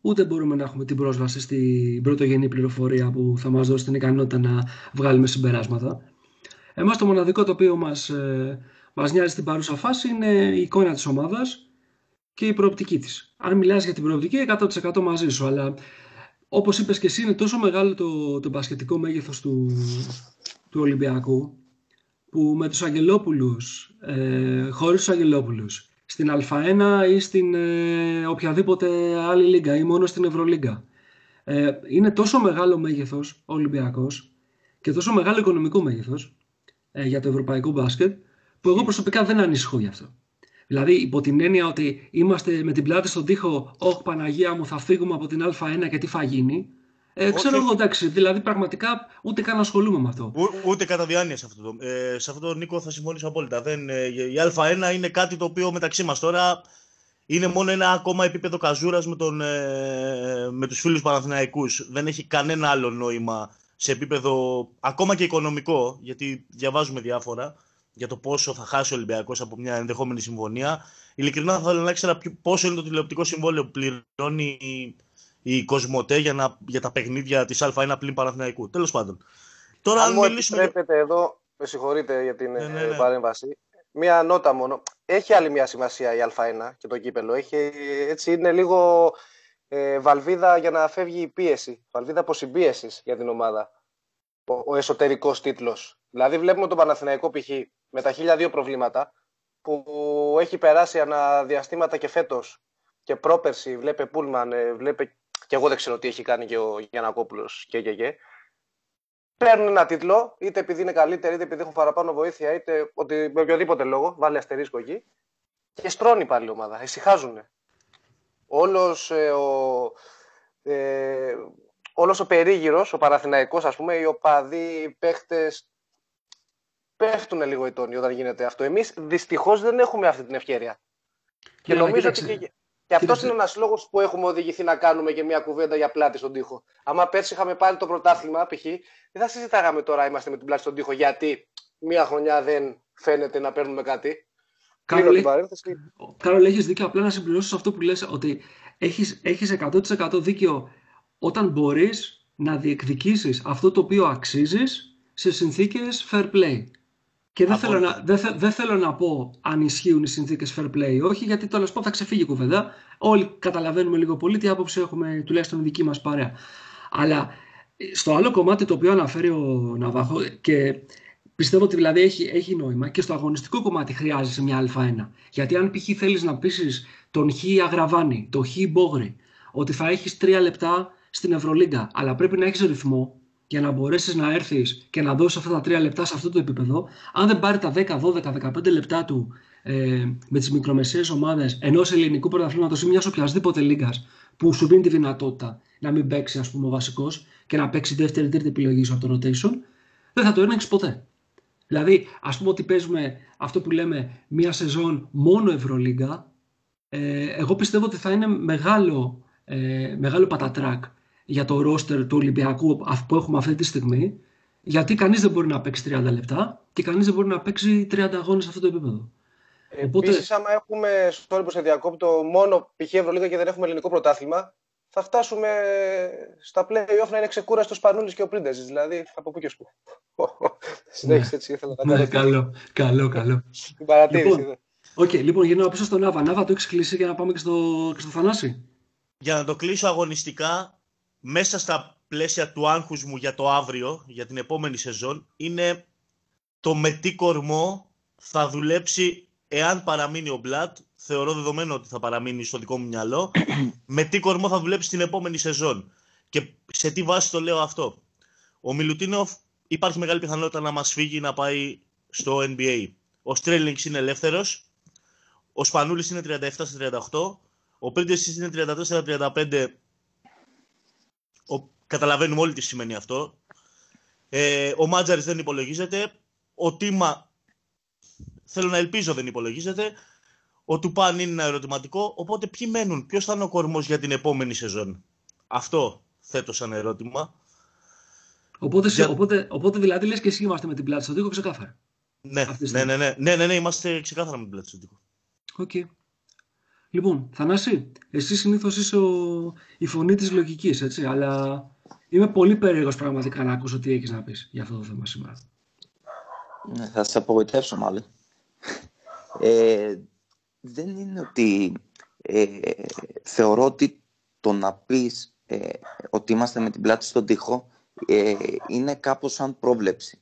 ούτε μπορούμε να έχουμε την πρόσβαση στην πρωτογενή πληροφορία που θα μας δώσει την ικανότητα να βγάλουμε συμπεράσματα. Εμάς το μοναδικό το οποίο μας, ε, μας νοιάζει στην παρούσα φάση είναι η εικόνα της ομάδας και η προοπτική της. Αν μιλάς για την προοπτική, 100% μαζί σου, αλλά όπως είπες και εσύ, είναι τόσο μεγάλο το, το μπασκετικό μέγεθος του, του Ολυμπιακού, που με τους Αγγελόπουλους, ε, χωρίς τους Αγγελόπουλους, στην Α1 ή στην ε, οποιαδήποτε άλλη λίγα ή μόνο στην Ευρωλίγκα. Ε, είναι τόσο μεγάλο μέγεθος ο Ολυμπιακός και τόσο μεγάλο οικονομικό μέγεθος ε, για το ευρωπαϊκό μπάσκετ που εγώ προσωπικά δεν ανησυχώ γι' αυτό. Δηλαδή υπό την έννοια ότι είμαστε με την πλάτη στον τοίχο «Ωχ Παναγία μου θα φύγουμε από την Α1 και τι θα γίνει» Ε, ξέρω εγώ, εντάξει, δηλαδή πραγματικά ούτε καν ασχολούμαι με αυτό. Ο, ούτε κατά διάνοια σε αυτό. Ε, σε αυτό, Νίκο, θα συμφωνήσω απόλυτα. Δεν, ε, η Α1 είναι κάτι το οποίο μεταξύ μας τώρα είναι μόνο ένα ακόμα επίπεδο καζούρας με, τον, ε, με τους φίλους Παναθηναϊκούς. Δεν έχει κανένα άλλο νόημα σε επίπεδο ακόμα και οικονομικό, γιατί διαβάζουμε διάφορα για το πόσο θα χάσει ο Ολυμπιακός από μια ενδεχόμενη συμφωνία. Ειλικρινά θα ήθελα να ξέρω πόσο είναι το τηλεοπτικό συμβόλαιο που πληρώνει η Κοσμοτέ για, να, για τα παιχνίδια της Α1 πλην Παναθηναϊκού. Τέλος πάντων. Τώρα, αν, αν μου μιλήσουμε... επιτρέπετε εδώ, με συγχωρείτε για την ναι, ναι, ναι. παρέμβαση, μία νότα μόνο. Έχει άλλη μια σημασία η Α1 και το κύπελο. Έχει, έτσι είναι λίγο ε, βαλβίδα για να φεύγει η πίεση. Βαλβίδα αποσυμπίεσης για την ομάδα. Ο, ο εσωτερικός τίτλος. Δηλαδή, βλέπουμε τον Παναθηναϊκό π.χ. με τα χίλια δύο προβλήματα που έχει περάσει αναδιαστήματα και φέτος και πρόπερση. Βλέπε Πούλμαν, ε, βλέπε και εγώ δεν ξέρω τι έχει κάνει και ο Γιανακόπουλος και, και, και. Παίρνουν ένα τίτλο, είτε επειδή είναι καλύτεροι, είτε επειδή έχουν παραπάνω βοήθεια, είτε ότι, με οποιοδήποτε λόγο, βάλει αστερίσκο εκεί, και στρώνει πάλι η ομάδα. Ησυχάζουν. Όλος ε, ο. Ε, όλος ο περίγυρος, ο Παραθυναϊκός ας πούμε, οι οπαδοί, οι παίχτες, πέφτουν λίγο οι τόνοι όταν γίνεται αυτό. Εμείς δυστυχώς δεν έχουμε αυτή την ευκαιρία. Και νομίζω ότι και, και αυτός είναι ένας λόγος που έχουμε οδηγηθεί να κάνουμε και μια κουβέντα για πλάτη στον τοίχο. Άμα πέρσι είχαμε πάρει το πρωτάθλημα, π.χ., δεν θα συζητάγαμε τώρα είμαστε με την πλάτη στον τοίχο γιατί μια χρονιά δεν φαίνεται να παίρνουμε κάτι. Κάρολ, Κάρολ έχεις δίκιο. Απλά να συμπληρώσω αυτό που λες ότι έχεις, έχεις 100% δίκιο όταν μπορείς να διεκδικήσεις αυτό το οποίο αξίζεις σε συνθήκες fair play. Και δεν θέλω, να, δεν, θέλω να πω αν ισχύουν οι συνθήκες fair play ή όχι, γιατί τέλος πάντων θα ξεφύγει η κουβέντα. Όλοι καταλαβαίνουμε λίγο πολύ τι άποψη έχουμε, τουλάχιστον η δική μας παρέα. Αλλά στο άλλο κομμάτι το οποίο αναφέρει ο Ναβάχο και πιστεύω ότι δηλαδή έχει, έχει νόημα και στο αγωνιστικό κομμάτι χρειάζεσαι μια Α1. Γιατί αν π.χ. θέλεις να πείσεις τον Χ Αγραβάνη, τον Χ Μπόγρη, ότι θα έχεις τρία λεπτά στην Ευρωλίγκα, αλλά πρέπει να έχεις ρυθμό, για να μπορέσεις να έρθεις και να δώσεις αυτά τα τρία λεπτά σε αυτό το επίπεδο, αν δεν πάρει τα 10, 12, 15 λεπτά του ε, με τις μικρομεσαίες ομάδες ενός ελληνικού πρωταθλήματος ή μιας οποιασδήποτε λίγας που σου δίνει τη δυνατότητα να μην παίξει ας πούμε, ο βασικός και να παίξει δεύτερη-τρίτη επιλογή σου από το rotation, δεν θα το έλεγξε ποτέ. Δηλαδή, ας πούμε ότι παίζουμε αυτό που λέμε μία σεζόν μόνο Ευρωλίγκα, ε, εγώ πιστεύω ότι θα είναι μεγάλο, ε, μεγάλο πατατράκ για το ρόστερ του Ολυμπιακού που έχουμε αυτή τη στιγμή, γιατί κανείς δεν μπορεί να παίξει 30 λεπτά και κανείς δεν μπορεί να παίξει 30 αγώνες σε αυτό το επίπεδο. Οπότε... Επίση, άμα έχουμε στο που σε διακόπτω μόνο π.χ. Ευρωλίγα και δεν έχουμε ελληνικό πρωτάθλημα, θα φτάσουμε στα play-off να είναι ξεκούραστος ο Σπανούλη και ο Πρίντεζης. Δηλαδή, από πού και πού. Συνέχισε έτσι, ήθελα να ναι, καλό, καλό, καλό. Την παρατήρηση. Λοιπόν, okay, λοιπόν, γυρνάω πίσω στον Νάβα. Νάβα, το έχεις κλείσει για να πάμε και στο, και στο Θανάση; Για να το κλείσω αγωνιστικά, μέσα στα πλαίσια του άγχους μου για το αύριο, για την επόμενη σεζόν, είναι το με τι κορμό θα δουλέψει εάν παραμείνει ο Μπλατ. Θεωρώ δεδομένο ότι θα παραμείνει στο δικό μου μυαλό. με τι κορμό θα δουλέψει την επόμενη σεζόν. Και σε τι βάση το λέω αυτό. Ο Μιλουτίνοφ υπάρχει μεγάλη πιθανότητα να μας φύγει να πάει στο NBA. Ο Στρέλινγκς είναι ελεύθερος. Ο Σπανούλης είναι 37-38. Ο Πρίντεσης είναι 34-35 ο, καταλαβαίνουμε όλοι τι σημαίνει αυτό. Ε, ο Μάτζαρης δεν υπολογίζεται. Ο Τίμα, θέλω να ελπίζω, δεν υπολογίζεται. Ο Τουπάν είναι ένα ερωτηματικό. Οπότε ποιοι μένουν, ποιος θα είναι ο κορμός για την επόμενη σεζόν; Αυτό θέτω σαν ερώτημα. Οπότε, οπότε, οπότε δηλαδή λες και εσύ είμαστε με την πλάτη στον τοίχο ξεκάθαρα. Ναι, ναι, ναι, ναι, ναι, ναι, ναι, είμαστε ξεκάθαρα με την πλάτη στον τοίχο. OK. Okay. Λοιπόν, Θανάση, εσύ συνήθως είσαι ο... η φωνή της λογικής, έτσι, αλλά είμαι πολύ περίεργος πραγματικά να ακούσω τι έχεις να πεις για αυτό το θέμα σήμερα. Ναι, θα σε απογοητεύσω μάλλον. Ε, δεν είναι ότι ε, θεωρώ ότι το να πεις ε, ότι είμαστε με την πλάτη στον τοίχο ε, είναι κάπως σαν πρόβλεψη.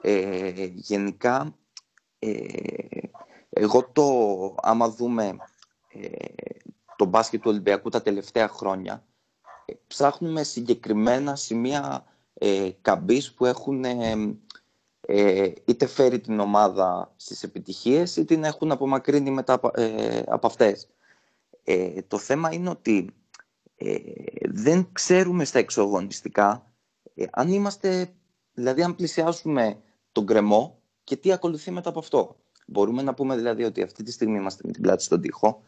Ε, γενικά, εγώ το, άμα δούμε το μπάσκετ του Ολυμπιακού τα τελευταία χρόνια, ψάχνουμε συγκεκριμένα σημεία ε, καμπής που έχουν είτε φέρει την ομάδα στις επιτυχίες είτε την έχουν απομακρύνει μετά από αυτές. το θέμα είναι ότι ε, δεν ξέρουμε στα εξωγωνιστικά ε, αν είμαστε, δηλαδή αν πλησιάσουμε τον κρεμό και τι ακολουθεί μετά από αυτό. Μπορούμε να πούμε δηλαδή ότι αυτή τη στιγμή είμαστε με την πλάτη στον τοίχο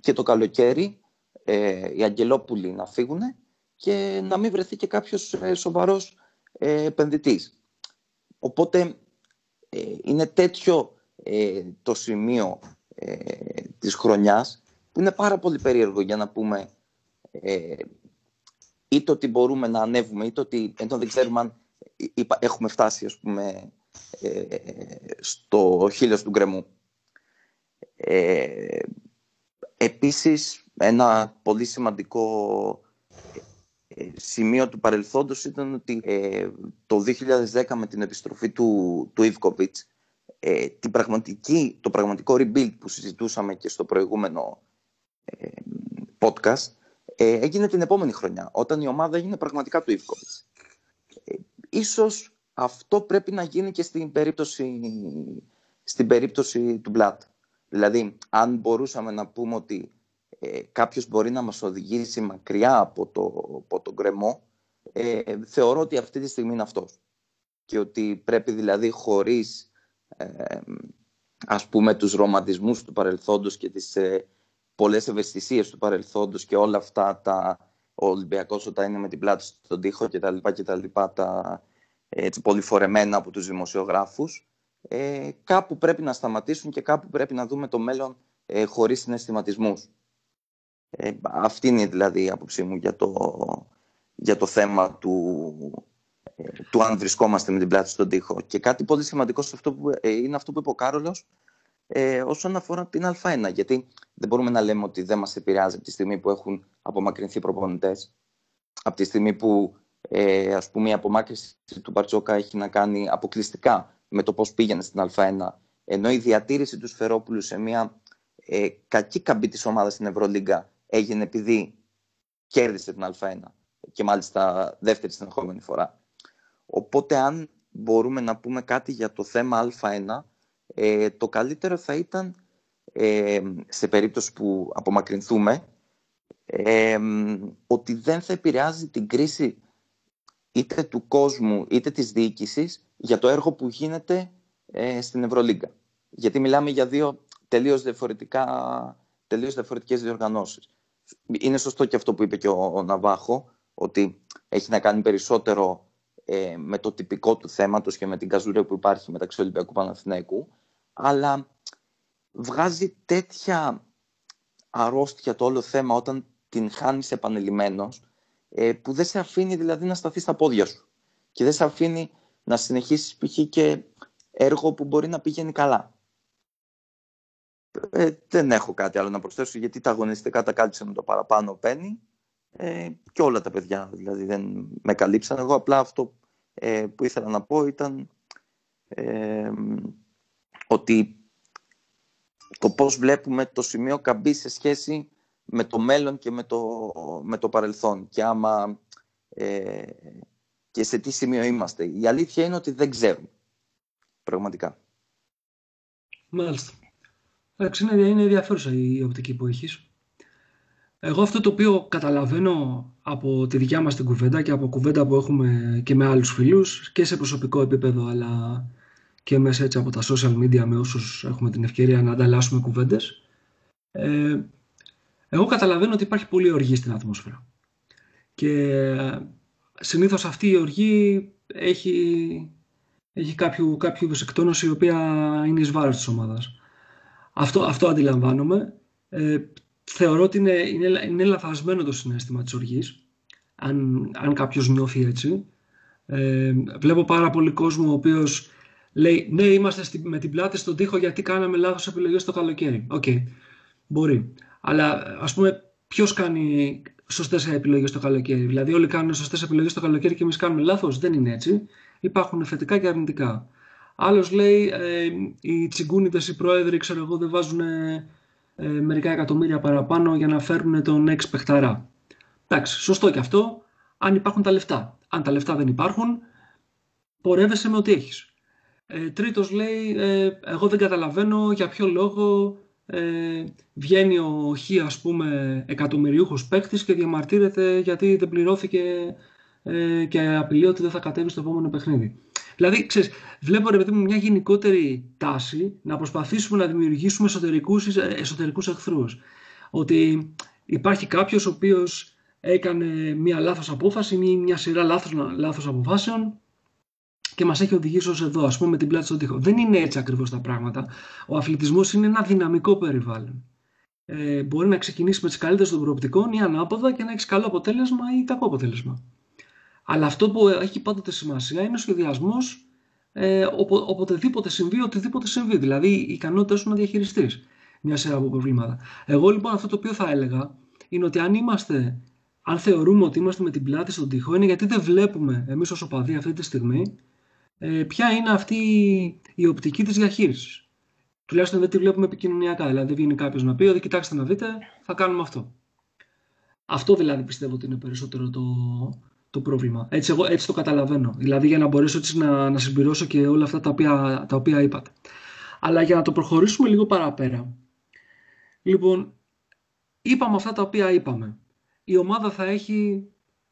και το καλοκαίρι ε, οι αγγελόπουλοι να φύγουν και να μην βρεθεί και κάποιος ε, σοβαρός ε, επενδυτής. Οπότε ε, είναι τέτοιο ε, το σημείο ε, της χρονιάς που είναι πάρα πολύ περίεργο για να πούμε ε, είτε ότι μπορούμε να ανέβουμε, είτε ότι ενώ δεν ξέρουμε αν έχουμε φτάσει ας πούμε, ε, στο χείλος του γκρεμού. Ε, επίσης, ένα πολύ σημαντικό ε, σημείο του παρελθόντος ήταν ότι ε, το 2010 με την επιστροφή του, του Ιβκοβιτς ε, την πραγματική, το πραγματικό rebuild που συζητούσαμε και στο προηγούμενο podcast ε, έγινε την επόμενη χρονιά, όταν η ομάδα έγινε πραγματικά του Ιβκοβιτς. Ε, ίσως αυτό πρέπει να γίνει και στην περίπτωση, στην περίπτωση του Μπλάτ. Δηλαδή, αν μπορούσαμε να πούμε ότι ε, κάποιος μπορεί να μας οδηγήσει μακριά από, το, από τον κρεμό, ε, θεωρώ ότι αυτή τη στιγμή είναι αυτός. Και ότι πρέπει δηλαδή χωρίς ε, ας πούμε τους ρομαντισμούς του παρελθόντος και τις ε, πολλές ευαισθησίες του παρελθόντος και όλα αυτά τα ο Ολυμπιακός όταν είναι με την πλάτη στον τοίχο και τα λοιπά και τα λοιπά τα έτσι πολυφορεμένα από τους δημοσιογράφους ε, κάπου πρέπει να σταματήσουν και κάπου πρέπει να δούμε το μέλλον ε, χωρίς συναισθηματισμούς. Ε, αυτή είναι δηλαδή η άποψή μου για το, για το θέμα του, ε, του αν βρισκόμαστε με την πλάτη στον τοίχο. Και κάτι πολύ σημαντικό σε αυτό που, ε, είναι αυτό που είπε ο Κάρολος, ε, όσον αφορά την Α1. Γιατί δεν μπορούμε να λέμε ότι δεν μας επηρεάζει από τη στιγμή που έχουν απομακρυνθεί προπονητές. Από τη στιγμή που ε, ας πούμε, η απομάκρυνση του Μπαρτζόκα έχει να κάνει αποκλειστικά με το πώς πήγαινε στην Α1. Ενώ η διατήρηση του Σφερόπουλου σε μια ε, κακή καμπή της ομάδας στην Ευρωλίγκα έγινε επειδή κέρδισε την Α1 και μάλιστα δεύτερη συνεχόμενη φορά. Οπότε αν μπορούμε να πούμε κάτι για το θέμα Α1 ε, το καλύτερο θα ήταν ε, σε περίπτωση που απομακρυνθούμε ε, ότι δεν θα επηρεάζει την κρίση είτε του κόσμου είτε της διοίκησης για το έργο που γίνεται ε, στην Ευρωλίγκα. Γιατί μιλάμε για δύο τελείως, διαφορετικά, τελείως διαφορετικές διοργανώσεις. Είναι σωστό και αυτό που είπε και ο, Ναβάχο, ότι έχει να κάνει περισσότερο ε, με το τυπικό του θέματος και με την καζουρία που υπάρχει μεταξύ Ολυμπιακού Παναθηναϊκού αλλά βγάζει τέτοια αρρώστια το όλο θέμα όταν την χάνεις επανελειμμένος ε, που δεν σε αφήνει δηλαδή να σταθείς στα πόδια σου και δεν σε αφήνει να συνεχίσεις π.χ. και έργο που μπορεί να πηγαίνει καλά. Ε, δεν έχω κάτι άλλο να προσθέσω γιατί τα αγωνιστικά τα κάλυψε με το παραπάνω πένι ε, και όλα τα παιδιά δηλαδή δεν με καλύψαν. Εγώ απλά αυτό ε, που ήθελα να πω ήταν ε, ότι το πώς βλέπουμε το σημείο καμπή σε σχέση με το μέλλον και με το, με το παρελθόν και άμα ε, και σε τι σημείο είμαστε. Η αλήθεια είναι ότι δεν ξέρουμε. Πραγματικά. Μάλιστα. Εντάξει, είναι, είναι ενδιαφέρουσα η οπτική που έχεις. Εγώ αυτό το οποίο καταλαβαίνω από τη δικιά μας την κουβέντα και από κουβέντα που έχουμε και με άλλους φίλους και σε προσωπικό επίπεδο αλλά και μέσα έτσι από τα social media με όσους έχουμε την ευκαιρία να ανταλλάσσουμε κουβέντες ε, εγώ καταλαβαίνω ότι υπάρχει πολύ οργή στην ατμόσφαιρα και συνήθως αυτή η οργή έχει, έχει κάποιο, κάποιο εκτόνωση η οποία είναι εις βάρος της ομάδας. Αυτό, αυτό αντιλαμβάνομαι. Ε, θεωρώ ότι είναι, είναι, είναι λαθασμένο το συναίσθημα της οργής, αν, αν κάποιος νιώθει έτσι. Ε, βλέπω πάρα πολύ κόσμο ο οποίος λέει «Ναι, είμαστε στη, με την πλάτη στον τοίχο γιατί κάναμε λάθος επιλογές το καλοκαίρι». OK, okay, μπορεί. Αλλά ας πούμε ποιος κάνει σωστές επιλογές το καλοκαίρι; Δηλαδή, όλοι κάνουν σωστές επιλογές το καλοκαίρι και εμείς κάνουμε λάθος; Δεν είναι έτσι. Υπάρχουν θετικά και αρνητικά. Άλλος λέει, ε, οι τσιγκούνιδες, οι πρόεδροι, ξέρω εγώ, δεν βάζουν ε, μερικά εκατομμύρια παραπάνω για να φέρουν τον εξ παιχταρά. Εντάξει, σωστό και αυτό, αν υπάρχουν τα λεφτά. Αν τα λεφτά δεν υπάρχουν, πορεύεσαι με ό,τι έχεις. Ε, τρίτος λέει, ε, εγώ δεν καταλαβαίνω για ποιο λόγο ε, βγαίνει ο Χ, ας πούμε, εκατομμυριούχος παίκτης και διαμαρτύρεται γιατί δεν πληρώθηκε ε, και απειλεί ότι δεν θα κατέβει στο επόμενο παιχνίδι. Δηλαδή, ξέρεις, βλέπω ρε παιδί μου μια γενικότερη τάση να προσπαθήσουμε να δημιουργήσουμε εσωτερικούς, εσωτερικούς εχθρούς. Ότι υπάρχει κάποιος ο οποίος έκανε μια λάθος απόφαση ή μια σειρά λάθος, λάθος αποφάσεων και μας έχει οδηγήσει ως εδώ, ας πούμε, με την πλάτη στον τοίχο. Δεν είναι έτσι ακριβώς τα πράγματα. Ο αθλητισμός είναι ένα δυναμικό περιβάλλον. Ε, μπορεί να ξεκινήσει με τις καλύτερες των προοπτικών ή ανάποδα και να έχεις καλό αποτέλεσμα ή κακό αποτέλεσμα. Αλλά αυτό που έχει πάντοτε σημασία είναι ο σχεδιασμός ε, οπο, οποτεδήποτε συμβεί, οτιδήποτε συμβεί. Δηλαδή η ικανότητά σου να διαχειριστείς μια σειρά από προβλήματα. Εγώ λοιπόν αυτό το οποίο θα έλεγα είναι ότι αν είμαστε, αν θεωρούμε ότι είμαστε με την πλάτη στον τοίχο, είναι γιατί δεν βλέπουμε εμείς ως οπαδοί αυτή τη στιγμή ε, ποια είναι αυτή η οπτική της διαχείρισης. Τουλάχιστον δεν τη βλέπουμε επικοινωνιακά. Δηλαδή, βγαίνει κάποιος να πει ότι κοιτάξτε να δείτε, θα κάνουμε αυτό. Αυτό δηλαδή πιστεύω ότι είναι περισσότερο το, το πρόβλημα. Έτσι, εγώ, έτσι το καταλαβαίνω. Δηλαδή, για να μπορέσω έτσι να, να συμπληρώσω και όλα αυτά τα οποία, τα οποία είπατε. Αλλά για να το προχωρήσουμε λίγο παραπέρα. Λοιπόν, είπαμε αυτά τα οποία είπαμε. Η ομάδα θα έχει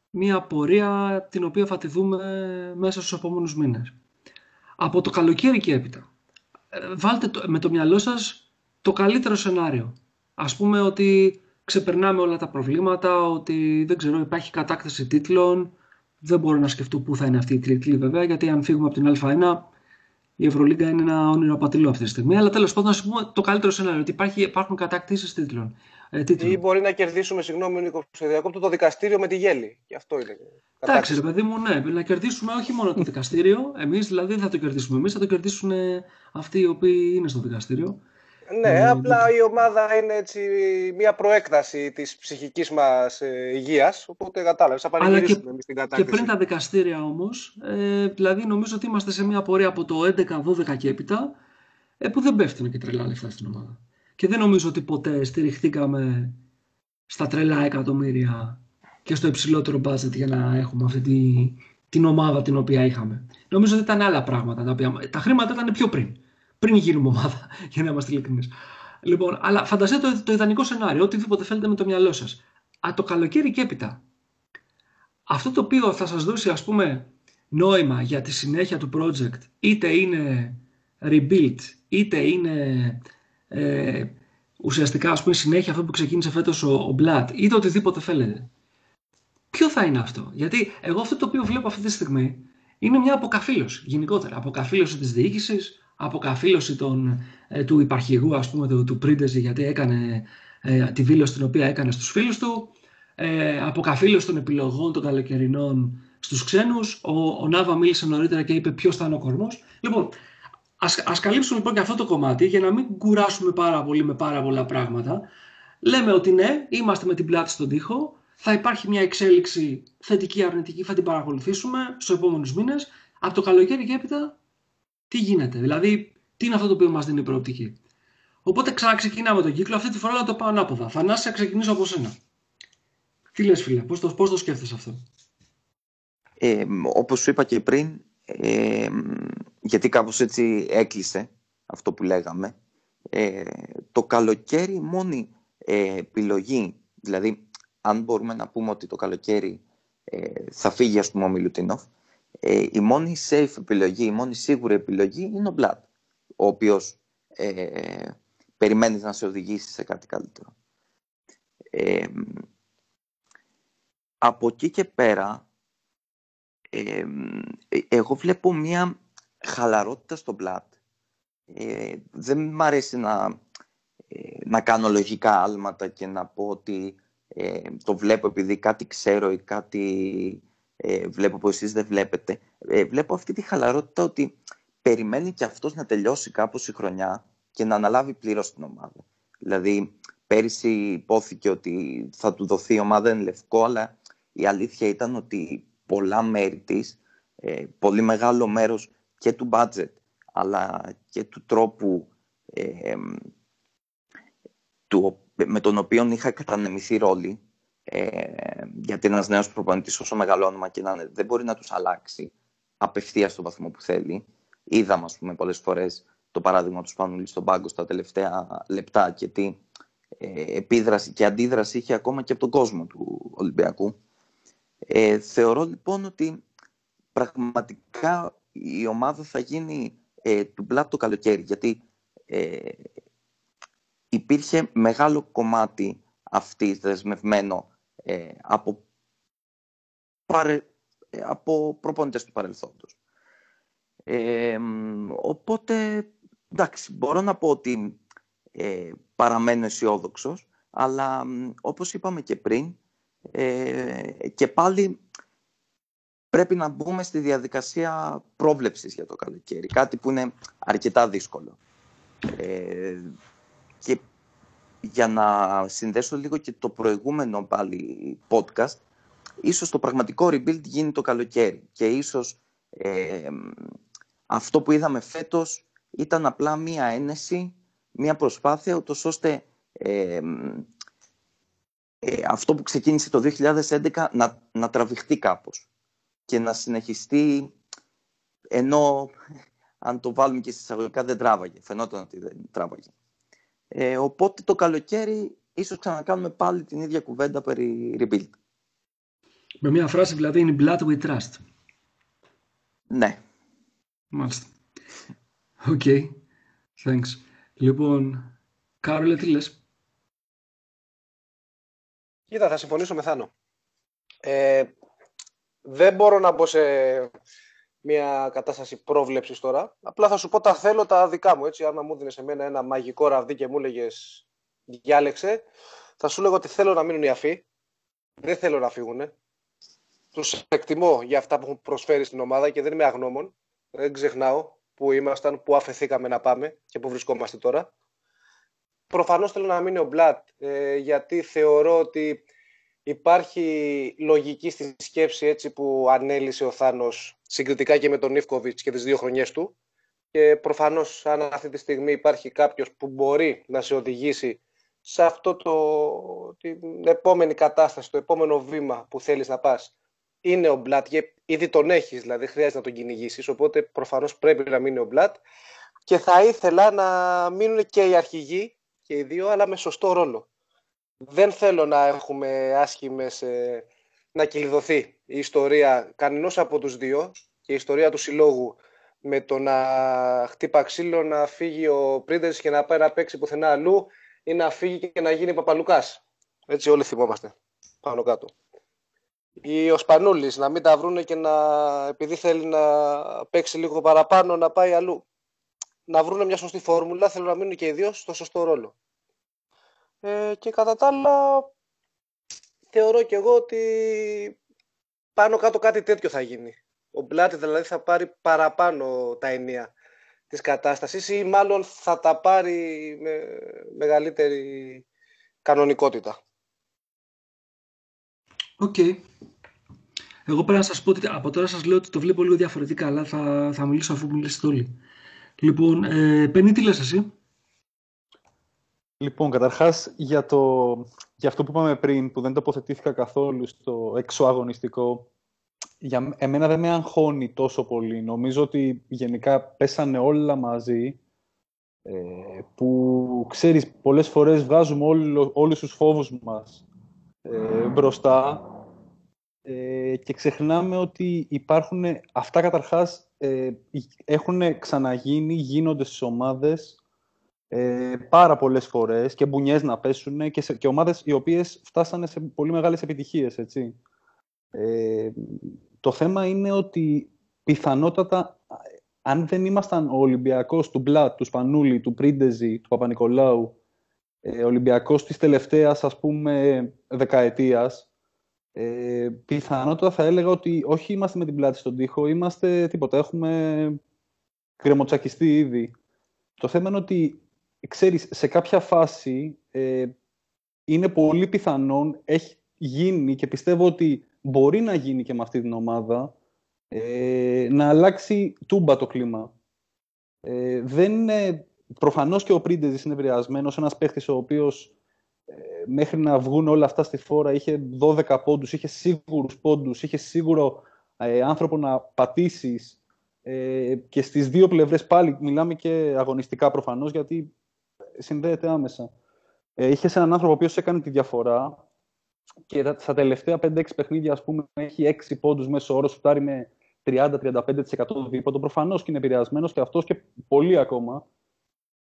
μια πορεία την οποία θα τη δούμε μέσα στους επόμενους μήνες από το καλοκαίρι και έπειτα. Ε, βάλτε το, με το μυαλό σας το καλύτερο σενάριο. Ας πούμε ότι ξεπερνάμε όλα τα προβλήματα, ότι δεν ξέρω, υπάρχει κατάκτηση τίτλων. Δεν μπορώ να σκεφτώ πού θα είναι αυτή η τρίτη βέβαια, γιατί αν φύγουμε από την Α1, η Ευρωλίγκα είναι ένα όνειρο απατηλό αυτή τη στιγμή. Αλλά τέλος πάντων, ας πούμε το καλύτερο σενάριο, ότι υπάρχει, υπάρχουν κατακτήσει τίτλων. Ε, Ή μπορεί να κερδίσουμε, συγγνώμη, Νίκο Διακόπτω, το δικαστήριο με τη γέλη. Και αυτό είναι. Εντάξει, ρε παιδί μου, ναι. Να κερδίσουμε όχι μόνο το δικαστήριο. Εμείς δηλαδή δεν θα το κερδίσουμε εμείς, θα το κερδίσουν αυτοί οι οποίοι είναι στο δικαστήριο. Ναι, ε, απλά η ομάδα είναι έτσι μια προέκταση της ψυχικής μας ε, υγείας. Οπότε κατάλαβες. Θα παραγγείλουμε εμείς την κατάκτηση. Και πριν τα δικαστήρια όμως, ε, δηλαδή νομίζω ότι είμαστε σε μια πορεία από το 11-12 και έπειτα, ε, που δεν πέφτουν και τρελά λεφτά στην ομάδα. Και δεν νομίζω ότι ποτέ στηριχτήκαμε στα τρελά εκατομμύρια και στο υψηλότερο budget για να έχουμε αυτή τη, την ομάδα την οποία είχαμε. Νομίζω ότι ήταν άλλα πράγματα. Τα, οποία, τα χρήματα ήταν πιο πριν. Πριν γίνουμε ομάδα, για να είμαστε ειλικρινείς. Λοιπόν, αλλά φανταστείτε το, το ιδανικό σενάριο, οτιδήποτε θέλετε με το μυαλό σας. Α, το καλοκαίρι και έπειτα. Αυτό το οποίο θα σας δώσει, ας πούμε, νόημα για τη συνέχεια του project, είτε είναι rebuild, είτε είναι ε, ουσιαστικά ας πούμε συνέχεια αυτό που ξεκίνησε φέτος ο, ο Blood ή οτιδήποτε θέλετε. Ποιο θα είναι αυτό; Γιατί εγώ αυτό το οποίο βλέπω αυτή τη στιγμή είναι μια αποκαφήλωση γενικότερα. Αποκαφήλωση της διοίκησης, αποκαφήλωση των, ε, του υπαρχηγού ας πούμε του, του Πρίντεζη γιατί έκανε ε, τη δήλωση την οποία έκανε στους φίλους του, ε, αποκαφήλωση των επιλογών των καλοκαιρινών στους ξένους. Ο, ο Νάβα μίλησε νωρίτερα και είπε ποιος θα είναι ο κορμός. Λοιπόν, Ας, ας καλύψουμε λοιπόν και αυτό το κομμάτι για να μην κουράσουμε πάρα πολύ με πάρα πολλά πράγματα. Λέμε ότι ναι, είμαστε με την πλάτη στον τοίχο, θα υπάρχει μια εξέλιξη θετική αρνητική, θα την παρακολουθήσουμε στους επόμενους μήνες. Από το καλοκαίρι και έπειτα τι γίνεται, δηλαδή τι είναι αυτό το οποίο μας δίνει η προοπτική; Οπότε ξαναξεκινάμε τον κύκλο, αυτή τη φορά να το πάω ανάποδα. Θανάση, θα ξεκινήσω από σένα. Τι λες φίλε, πώς το, πώς το σκέφτεσαι αυτό; Ε, όπως σου είπα και πριν, ε, γιατί κάπως έτσι έκλεισε αυτό που λέγαμε. Ε, το καλοκαίρι μόνη ε, επιλογή Δηλαδή, αν μπορούμε να πούμε ότι το καλοκαίρι ε, θα φύγει, ας πούμε, ο Μιλουτίνοφ, ε, η μόνη safe επιλογή, η μόνη σίγουρη επιλογή είναι ο Μπλάτ, ο οποίος ε, περιμένεις να σε οδηγήσει σε κάτι καλύτερο. Ε, από εκεί και πέρα, ε, εγώ βλέπω μια χαλαρότητα στο Μπλάτ. Ε, δεν μ' αρέσει να, να κάνω λογικά άλματα και να πω ότι το βλέπω επειδή κάτι ξέρω ή κάτι ε, βλέπω που εσείς δεν βλέπετε. Ε, βλέπω αυτή τη χαλαρότητα ότι περιμένει και αυτός να τελειώσει κάπως η χρονιά και να αναλάβει πλήρως την ομάδα. Δηλαδή, πέρυσι υπόθηκε ότι θα του δοθεί η ομάδα εν λευκό, αλλά η αλήθεια ήταν ότι πολλά μέρη της, ε, πολύ μεγάλο μέρος και του budget, αλλά και του τρόπου ε, του, με τον οποίο είχα κατανεμηθεί ρόλοι, ε, γιατί ένας νέος προπονητής, όσο μεγάλο όνομα και να είναι, δεν μπορεί να τους αλλάξει απευθείας στον βαθμό που θέλει. Είδαμε, ας πούμε, πολλές φορές το παράδειγμα του Σπανούλη στον πάγκο στα τελευταία λεπτά και τι ε, επίδραση και αντίδραση είχε ακόμα και από τον κόσμο του Ολυμπιακού. Ε, θεωρώ λοιπόν ότι πραγματικά η ομάδα θα γίνει ε, του μπλάτ το καλοκαίρι, γιατί ε, υπήρχε μεγάλο κομμάτι αυτής δεσμευμένο ε, από, παρε, ε, από προπονητές του παρελθόντος. Ε, οπότε, εντάξει, μπορώ να πω ότι ε, παραμένω αισιόδοξος, αλλά όπως είπαμε και πριν, ε, και πάλι πρέπει να μπούμε στη διαδικασία πρόβλεψης για το καλοκαίρι, κάτι που είναι αρκετά δύσκολο. Ε, και για να συνδέσω λίγο και το προηγούμενο πάλι podcast, ίσως το πραγματικό rebuild γίνει το καλοκαίρι και ίσως ε, αυτό που είδαμε φέτος ήταν απλά μία ένεση, μία προσπάθεια, ούτως ώστε ε, ε, αυτό που ξεκίνησε το 2011 να, να τραβηχτεί κάπως και να συνεχιστεί ενώ αν το βάλουμε και στις δεν τράβαγε, φαινόταν ότι δεν τράβαγε. Ε, οπότε το καλοκαίρι ίσως ξανακάνουμε πάλι την ίδια κουβέντα περί rebuild. Με μια φράση δηλαδή in Blatt we trust. Ναι. Μάλιστα. OK. Okay. Thanks. Λοιπόν, Κάρολε, τι λες; Κοίτα, θα συμφωνήσω με Θάνο. Ε, δεν μπορώ να μπω σε μια κατάσταση πρόβλεψης τώρα. Απλά θα σου πω τα θέλω τα δικά μου. Έτσι, άμα μου δίνει σε μένα ένα μαγικό ραβδί και μου έλεγες διάλεξε, θα σου λέγω ότι θέλω να μείνουν οι αφοί. Δεν θέλω να φύγουν. Τους εκτιμώ για αυτά που έχουν προσφέρει στην ομάδα και δεν είμαι αγνώμων. Δεν ξεχνάω που ήμασταν, που αφαιθήκαμε να πάμε και που βρισκόμαστε τώρα. Προφανώς θέλω να μείνει ο Μπλατ, ε, γιατί θεωρώ ότι υπάρχει λογική στη σκέψη έτσι που ανέλησε ο Θάνος συγκριτικά και με τον Ιφκοβιτς και τις δύο χρονιές του. Και προφανώς αν αυτή τη στιγμή υπάρχει κάποιος που μπορεί να σε οδηγήσει σε αυτό το, την επόμενη κατάσταση, το επόμενο βήμα που θέλεις να πας είναι ο Μπλατ, ήδη τον έχεις δηλαδή, χρειάζεται να τον κυνηγήσεις, οπότε προφανώς πρέπει να μείνει ο Μπλατ. Και θα ήθελα να μείνουν και οι αρχηγοί και οι δύο, αλλά με σωστό ρόλο. Δεν θέλω να έχουμε άσχημες, ε, να κυλιδωθεί η ιστορία κανενός από τους δύο και η ιστορία του συλλόγου με το να χτύπα ξύλο, να φύγει ο Πρίντερς και να πάει να παίξει πουθενά αλλού ή να φύγει και να γίνει Παπαλουκάς. Έτσι όλοι θυμόμαστε πάνω κάτω. Ή ο Σπανούλης να μην τα βρούνε και να, επειδή θέλει να παίξει λίγο παραπάνω, να πάει αλλού. Να βρούνε μια σωστή φόρμουλα, θέλω να μείνουν και οι δύο στο σωστό ρόλο. Ε, και κατά τα άλλα, θεωρώ και εγώ ότι πάνω κάτω κάτι τέτοιο θα γίνει. Ο Μπλατ δηλαδή θα πάρει παραπάνω τα ηνία της κατάστασης ή μάλλον θα τα πάρει με μεγαλύτερη κανονικότητα. OK. Okay. Εγώ πρέπει να σας πω ότι από τώρα σας λέω ότι το βλέπω λίγο διαφορετικά, αλλά θα, θα μιλήσω αφού μιλήσετε όλοι. Λοιπόν, ε, Πέννη, τι λες εσύ; Λοιπόν, καταρχάς για, το, για αυτό που είπαμε πριν, που δεν τοποθετήθηκα καθόλου στο εξωαγωνιστικό, για εμένα δεν με αγχώνει τόσο πολύ. Νομίζω ότι γενικά πέσανε όλα μαζί, ε, που ξέρεις, πολλές φορές βγάζουμε όλο, όλους τους φόβους μας ε, μπροστά ε, και ξεχνάμε ότι υπάρχουν, αυτά καταρχάς ε, έχουν ξαναγίνει, γίνονται στις ομάδες ε, πάρα πολλές φορές και μπουνιές να πέσουν και, σε, και ομάδες οι οποίες φτάσανε σε πολύ μεγάλες επιτυχίες, έτσι. Ε, το θέμα είναι ότι πιθανότατα, αν δεν ήμασταν ο Ολυμπιακός του Μπλατ, του Σπανούλη, του Πρίντεζη, του Παπα-Νικολάου, ε, Ολυμπιακός της τελευταίας, ας πούμε, δεκαετίας, ε, πιθανότατα θα έλεγα ότι όχι είμαστε με την πλάτη στον τοίχο, είμαστε τίποτα, έχουμε κρεμοτσακιστεί ήδη. Το θέμα είναι ότι, ξέρεις, σε κάποια φάση ε, είναι πολύ πιθανόν, έχει γίνει και πιστεύω ότι μπορεί να γίνει και με αυτή την ομάδα, ε, να αλλάξει τούμπα το κλίμα. Ε, δεν είναι... Προφανώς και ο Πρίντεζης είναι επηρεασμένος, ένας παίχτης ο οποίος ε, μέχρι να βγουν όλα αυτά στη φόρα είχε 12 πόντους, είχε σίγουρους πόντους, είχε σίγουρο ε, άνθρωπο να πατήσεις ε, και στις δύο πλευρές πάλι μιλάμε και αγωνιστικά προφανώς γιατί συνδέεται άμεσα. Ε, είχες έναν άνθρωπο ο οποίος έκανε τη διαφορά και στα τελευταία 5-6 παιχνίδια ας πούμε έχει 6 πόντους μέσω όρος, σουτάρει με 30-35% δίποτο. Προφανώς και είναι επηρεασμένος και αυτός και πολύ ακόμα.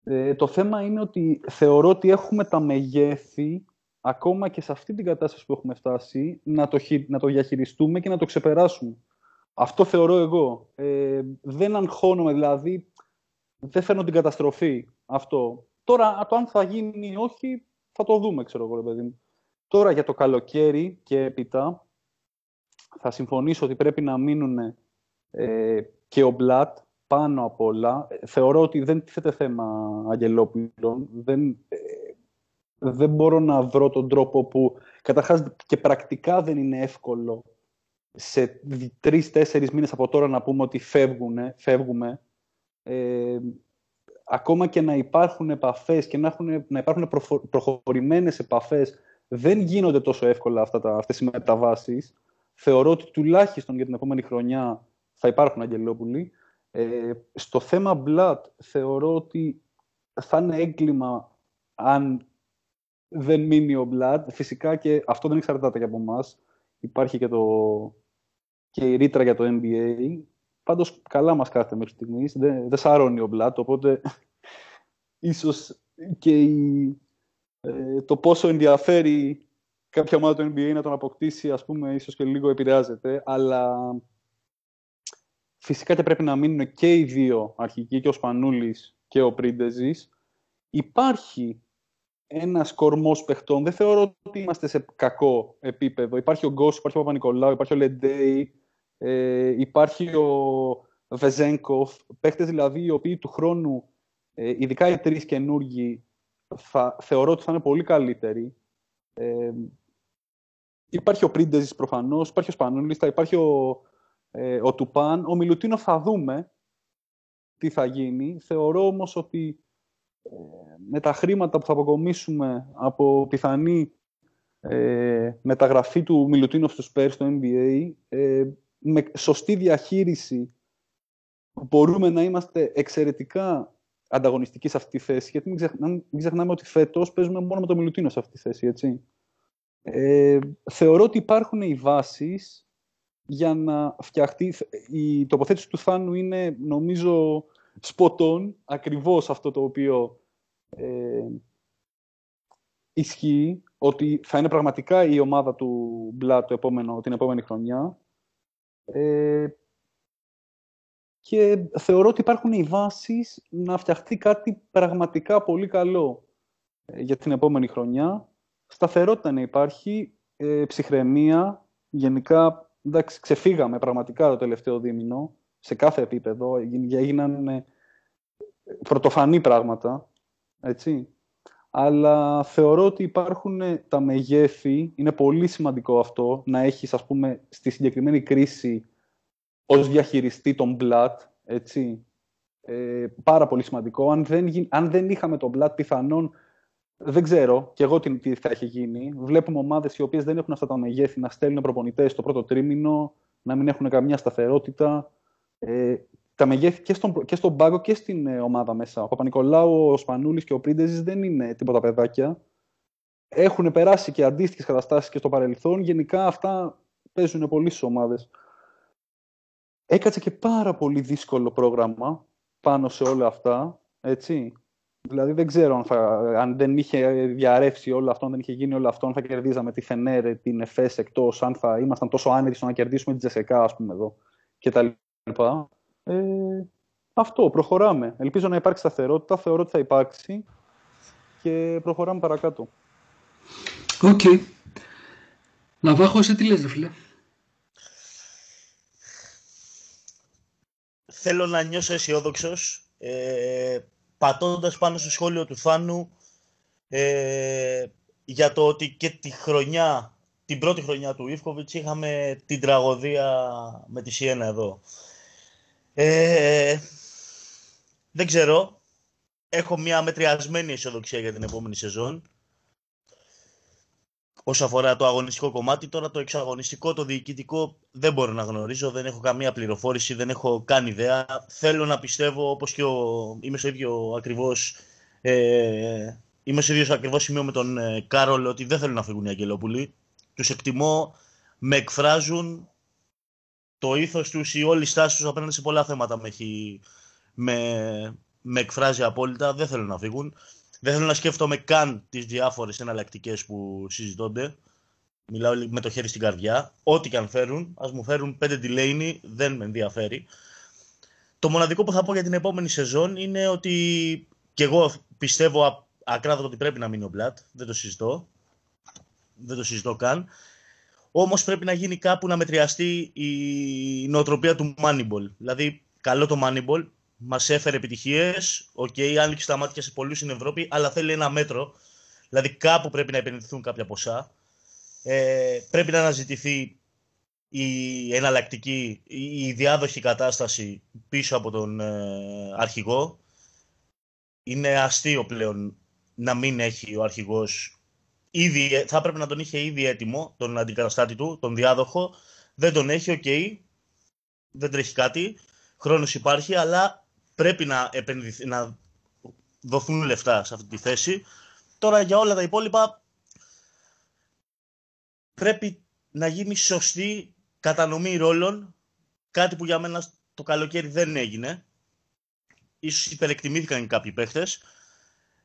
Ε, το θέμα είναι ότι θεωρώ ότι έχουμε τα μεγέθη ακόμα και σε αυτή την κατάσταση που έχουμε φτάσει να το, να το διαχειριστούμε και να το ξεπεράσουμε. Αυτό θεωρώ εγώ. Ε, δεν αγχώνομαι δηλαδή, δεν φέρνω την καταστροφή αυτό. Τώρα το αν θα γίνει ή όχι θα το δούμε ξέρω εγώ παιδί μου. Τώρα για το καλοκαίρι και έπειτα θα συμφωνήσω ότι πρέπει να μείνουν ε, και ο Μπλατ πάνω απ' όλα. Θεωρώ ότι δεν τίθεται θέμα αγγελόπουλων. Δεν, ε, δεν μπορώ να βρω τον τρόπο που καταρχάς και πρακτικά δεν είναι εύκολο σε τρεις-τέσσερις μήνες από τώρα να πούμε ότι φεύγουνε, φεύγουμε. Ε, ακόμα και να υπάρχουν επαφές και να, έχουν, να υπάρχουν προχωρημένες επαφές δεν γίνονται τόσο εύκολα αυτά τα, αυτές οι μεταβάσεις. Θεωρώ ότι τουλάχιστον για την επόμενη χρονιά θα υπάρχουν αγγελόπουλοι. Ε, στο θέμα Blood θεωρώ ότι θα είναι έγκλημα αν δεν μείνει ο Blood. Φυσικά και αυτό δεν εξαρτάται και από εμάς. Υπάρχει και, το, και η ρήτρα για το NBA. Πάντως καλά μας κάθεται μέχρι στιγμής. Δεν, δεν σαρώνει ο Blood, οπότε ίσως και η, ε, το πόσο ενδιαφέρει κάποια ομάδα του NBA να τον αποκτήσει, ας πούμε, ίσως και λίγο επηρεάζεται, αλλά φυσικά και πρέπει να μείνουν και οι δύο αρχικοί, και ο Σπανούλης και ο Πρίντεζης. Υπάρχει ένας κορμός παιχτών. Δεν θεωρώ ότι είμαστε σε κακό επίπεδο. Υπάρχει ο Γκος, υπάρχει ο Παπα-Νικολάου, υπάρχει ο Λεντέι, ε, υπάρχει ο Βεζέγκοφ. Παίχτες δηλαδή οι οποίοι του χρόνου, ε, ειδικά οι τρεις καινούργοι, θα, θεωρώ ότι θα είναι πολύ καλύτεροι. Ε, υπάρχει ο Πρίντεζης προφανώς, υπάρχει ο Σπανούλης, θα υπάρχει ο, ε, ο Τουπάν. Ο Μιλουτίνο θα δούμε τι θα γίνει. Θεωρώ όμως ότι ε, με τα χρήματα που θα αποκομίσουμε από πιθανή ε, μεταγραφή του Μιλουτίνο στους Πέρς στο NBA, ε, με σωστή διαχείριση μπορούμε να είμαστε εξαιρετικά ανταγωνιστικοί σε αυτή τη θέση. Γιατί μην, ξεχνάμε, μην ξεχνάμε ότι φέτος παίζουμε μόνο με το Μιλουτίνο σε αυτή τη θέση. Έτσι. Ε, θεωρώ ότι υπάρχουν οι βάσεις για να φτιαχτεί. Η τοποθέτηση του Θάνου είναι, νομίζω, σποτών, ακριβώς αυτό το οποίο ε, ισχύει, ότι θα είναι πραγματικά η ομάδα του Μπλα το επόμενο, την επόμενη χρονιά. Ε, και θεωρώ ότι υπάρχουν οι βάσεις να φτιαχτεί κάτι πραγματικά πολύ καλό ε, για την επόμενη χρονιά. Σταθερότητα να υπάρχει, ε, ψυχραιμία, γενικά εντάξει, ξεφύγαμε πραγματικά το τελευταίο δίμηνο σε κάθε επίπεδο, έγιναν ε, πρωτοφανή πράγματα, έτσι. Αλλά θεωρώ ότι υπάρχουν τα μεγέθη, είναι πολύ σημαντικό αυτό, να έχεις, ας πούμε, στη συγκεκριμένη κρίση ως διαχειριστή τον Blood, έτσι. Ε, πάρα πολύ σημαντικό. Αν δεν, αν δεν είχαμε τον Blood, πιθανόν, δεν ξέρω και εγώ τι, τι θα έχει γίνει. Βλέπουμε ομάδες οι οποίες δεν έχουν αυτά τα μεγέθη να στέλνουν προπονητές στο πρώτο τρίμηνο, να μην έχουν καμιά σταθερότητα. Ε, τα μεγέθη και στον, και στον πάγκο και στην ε, ομάδα μέσα. Ο Παπα-Νικολάου, ο Σπανούλης και ο Πρίντεζης δεν είναι τίποτα παιδάκια. έχουν περάσει και αντίστοιχες καταστάσεις και στο παρελθόν. Γενικά αυτά παίζουν πολύ στις ομάδες. Έκατσε και πάρα πολύ δύσκολο πρόγραμμα πάνω σε όλα αυτά. Έτσι. Δηλαδή δεν ξέρω αν, θα, αν δεν είχε διαρρεύσει όλο αυτό, αν δεν είχε γίνει όλο αυτό, αν θα κερδίζαμε τη Φενέρ, την ΕΦΕΣ εκτός, αν θα ήμασταν τόσο άνετοι στο να κερδίσουμε την Τζεσεκά, ας πούμε, εδώ κτλ. Ε, αυτό, προχωράμε. Ελπίζω να υπάρξει σταθερότητα, θεωρώ ότι θα υπάρξει και προχωράμε παρακάτω. OK. Okay. Ναβάχο, εσύ τι λες, φίλε; Θέλω να νιώσω αισιόδοξος. Ε, πατώντας πάνω στο σχόλιο του Θάνου ε, για το ότι και τη χρονιά, την πρώτη χρονιά του Ίβκοβιτς είχαμε την τραγωδία με τη Σιένα εδώ. Ε, δεν ξέρω. Έχω μια μετριασμένη αισιοδοξία για την επόμενη σεζόν. Όσο αφορά το αγωνιστικό κομμάτι, τώρα το εξαγωνιστικό, το διοικητικό δεν μπορώ να γνωρίζω, δεν έχω καμία πληροφόρηση, δεν έχω καν ιδέα. Θέλω να πιστεύω, όπως και ο... είμαι στο ίδιο ακριβώς, ε... είμαι στο ίδιο ακριβώς σημείο με τον ε, Κάρολ ότι δεν θέλουν να φύγουν οι Αγγελόπουλοι. Τους εκτιμώ, με εκφράζουν το ήθος τους ή όλη η στάση τους απέναντι σε πολλά θέματα με, έχει... με... με εκφράζει απόλυτα, δεν θέλουν να φύγουν. Δεν θέλω να σκέφτομαι καν τις διάφορες εναλλακτικές που συζητώνται. Μιλάω με το χέρι στην καρδιά. Ό,τι και αν φέρουν, ας μου φέρουν πέντε τηλέινοι, δεν με ενδιαφέρει. Το μοναδικό που θα πω για την επόμενη σεζόν είναι ότι και εγώ πιστεύω ακράδοτο ότι πρέπει να μείνει ο Μπλατ. Δεν το συζητώ. Δεν το συζητώ καν. Όμως πρέπει να γίνει κάπου να μετριαστεί η νοοτροπία του Moneyball. Δηλαδή, καλό το Moneyball, μας έφερε επιτυχίες. OK, okay, άνοιξε τα μάτια σε πολλούς στην Ευρώπη, αλλά θέλει ένα μέτρο. Δηλαδή κάπου πρέπει να επενδυθούν κάποια ποσά. Ε, πρέπει να αναζητηθεί η εναλλακτική, η διάδοχη κατάσταση πίσω από τον ε, αρχηγό. Είναι αστείο πλέον να μην έχει ο αρχηγός ήδη, θα έπρεπε να τον είχε ήδη έτοιμο, τον αντικαταστάτη του, τον διάδοχο. Δεν τον έχει, OK. Okay. Δεν τρέχει κάτι. Χρόνος υπάρχει, αλλά πρέπει να, επενδυθεί, να δοθούν λεφτά σε αυτή τη θέση. Τώρα για όλα τα υπόλοιπα πρέπει να γίνει σωστή κατανομή ρόλων, κάτι που για μένα το καλοκαίρι δεν έγινε. Ίσως υπερεκτιμήθηκαν κάποιοι παίχτες.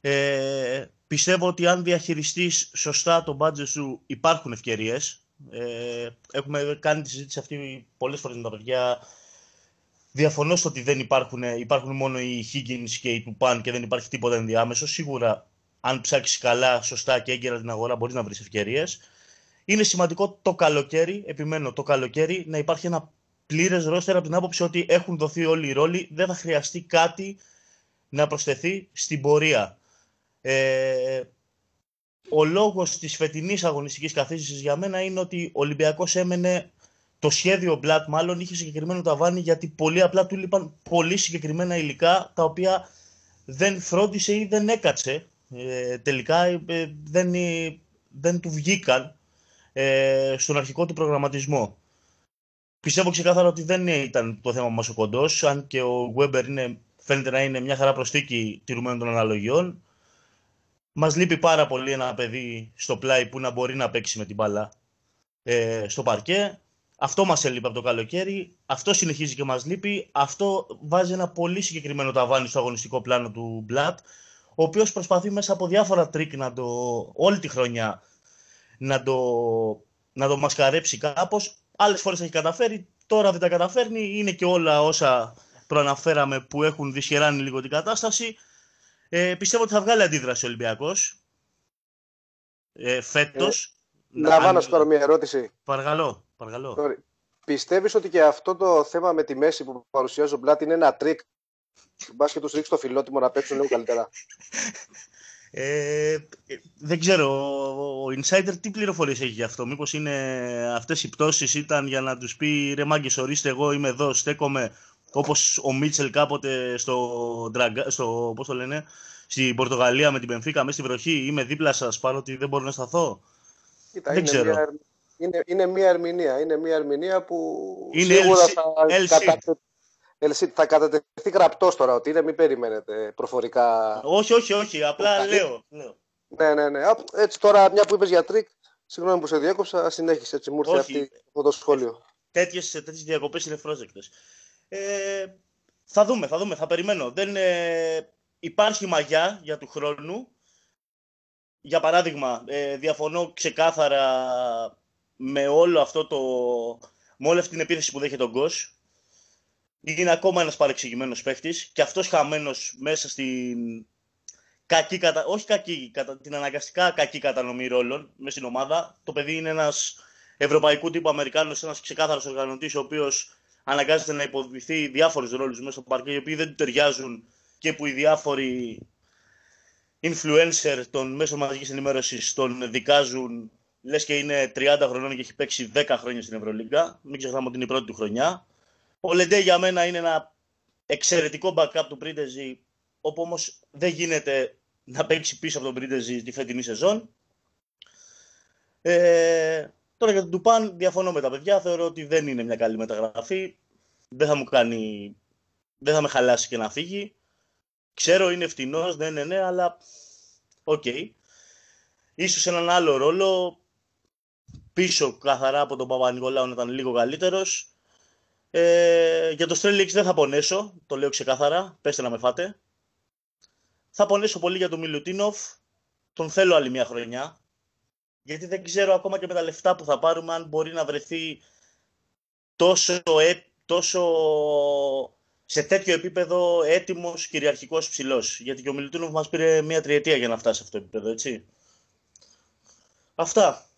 Ε, πιστεύω ότι αν διαχειριστείς σωστά το budget σου υπάρχουν ευκαιρίες. Ε, έχουμε κάνει τη συζήτηση αυτή πολλές φορές με τα παιδιά Διαφωνώ στο ότι δεν υπάρχουν, υπάρχουν μόνο οι Higgins και οι Τουπάν και δεν υπάρχει τίποτα ενδιάμεσο. Σίγουρα, αν ψάξεις καλά, σωστά και έγκαιρα την αγορά, μπορείς να βρεις ευκαιρίες. Είναι σημαντικό το καλοκαίρι, επιμένω, το καλοκαίρι να υπάρχει ένα πλήρες ρόστερ από την άποψη ότι έχουν δοθεί όλοι οι ρόλοι, δεν θα χρειαστεί κάτι να προσθεθεί στην πορεία. Ε, ο λόγος της φετινής αγωνιστικής καθίστησης για μένα είναι ότι ο Ολυμπιακός έμενε το σχέδιο Blatt μάλλον είχε συγκεκριμένο ταβάνι γιατί πολύ απλά του λείπαν πολύ συγκεκριμένα υλικά τα οποία δεν φρόντισε ή δεν έκατσε. Ε, τελικά ε, δεν, δεν του βγήκαν ε, στον αρχικό του προγραμματισμό. Πιστεύω ξεκάθαρα ότι δεν ήταν το θέμα μας ο κοντός, αν και ο Weber είναι, φαίνεται να είναι μια χαρά προσθήκη τηρουμένων των αναλογιών. Μας λείπει πάρα πολύ ένα παιδί στο πλάι που να μπορεί να παίξει με την μπάλα ε, στο παρκέ. Αυτό μας έλειπε από το καλοκαίρι, αυτό συνεχίζει και μας λείπει, αυτό βάζει ένα πολύ συγκεκριμένο ταβάνι στο αγωνιστικό πλάνο του Μπλατ, ο οποίος προσπαθεί μέσα από διάφορα τρικ να το, όλη τη χρονιά να το, να το μασκαρέψει κάπως. Άλλες φορές έχει καταφέρει, τώρα δεν τα καταφέρνει, είναι και όλα όσα προαναφέραμε που έχουν δυσχεράνει λίγο την κατάσταση. Ε, πιστεύω ότι θα βγάλει αντίδραση ο Ολυμπιακός ε, φέτος. Ε, να βάλω τώρα μια ερώτηση. Παρακαλώ. Παρακαλώ. Πιστεύεις ότι και αυτό το θέμα με τη μέση που παρουσιάζει ο Μπλατ είναι ένα τρικ; Μπας και τους ρίξεις το φιλότιμο να παίξουν λίγο καλύτερα. Ε, δεν ξέρω, ο Insider τι πληροφορίες έχει γι' αυτό; Μήπως είναι αυτές οι πτώσεις ήταν για να τους πει ρε μάγκες ορίστε εγώ είμαι εδώ, στέκομαι όπως ο Μίτσελ κάποτε στο, στο πώς το λένε, στην Πορτογαλία με την Πενφύκα μέσα στη βροχή είμαι δίπλα σας παρότι δεν μπορώ να σταθώ. Κοίτα, δεν ξέρω. Μια είναι, είναι μια ερμηνεία. Είναι μια ερμηνεία που είναι σίγουρα θα, κατατε... θα κατατεθεί γραπτός τώρα ότι είναι, μην περιμένετε προφορικά. Όχι, όχι, όχι. Απλά λέω. λέω. Ναι, ναι, ναι. Έτσι τώρα, μια που είπες για τρίκ, συγγνώμη που σε διέκοψα, συνέχισε έτσι, μου ήρθε αυτή αυτό το σχόλιο. Τέτοιες, τέτοιες διακοπές είναι φρόζεκτες. Ε, θα δούμε, θα δούμε, θα περιμένω. Δεν, ε, υπάρχει μαγιά για του χρόνου. Για παράδειγμα, ε, διαφωνώ ξεκάθαρα με όλο αυτό το... με όλη αυτή την επίθεση που δέχεται τον Γκος. Είναι ακόμα ένας παρεξηγημένος παίχτης και αυτός χαμένος μέσα στην κακή, κατα... όχι κακή, κατα... την αναγκαστικά κακή κατανομή ρόλων μες στην ομάδα. Το παιδί είναι ένας ευρωπαϊκού τύπου Αμερικάνος, ένας ξεκάθαρος οργανωτής, ο οποίος αναγκάζεται να υποδηθεί διάφορους ρόλους μέσα στο παρκέ, οι οποίοι δεν του ταιριάζουν και που οι διάφοροι influencer των μέσων μαζικής ενημέρωσης τον δικάζουν λες και είναι 30 χρονών και έχει παίξει 10 χρόνια στην Ευρωλίγκα. Μην ξεχνάμε ότι είναι η πρώτη του χρονιά. Ο Λεντέι για μένα είναι ένα εξαιρετικό backup του Πρίντεζη, όπου όμως δεν γίνεται να παίξει πίσω από τον Πρίντεζη τη φετινή σεζόν. Ε, τώρα για τον Τουπάν διαφωνώ με τα παιδιά. Θεωρώ ότι δεν είναι μια καλή μεταγραφή. Δεν θα μου κάνει... Δεν θα με χαλάσει και να φύγει. Ξέρω είναι φτηνός, ναι, ναι, ναι, αλλά οκ. Okay. Ίσως έναν άλλο ρόλο πίσω καθαρά από τον Παπα-Νικολάου να ήταν λίγο καλύτερος. Ε, για το Strelix δεν θα πονέσω, το λέω ξεκάθαρα, πέστε να με φάτε. Θα πονέσω πολύ για τον Μιλουτίνοφ, τον θέλω άλλη μια χρονιά. Γιατί δεν ξέρω ακόμα και με τα λεφτά που θα πάρουμε αν μπορεί να βρεθεί τόσο, ε, τόσο σε τέτοιο επίπεδο έτοιμος κυριαρχικός ψηλός. Γιατί και ο Μιλουτίνοφ μας πήρε μία τριετία για να φτάσει σε αυτό το επίπεδο, έτσι. Αυτά.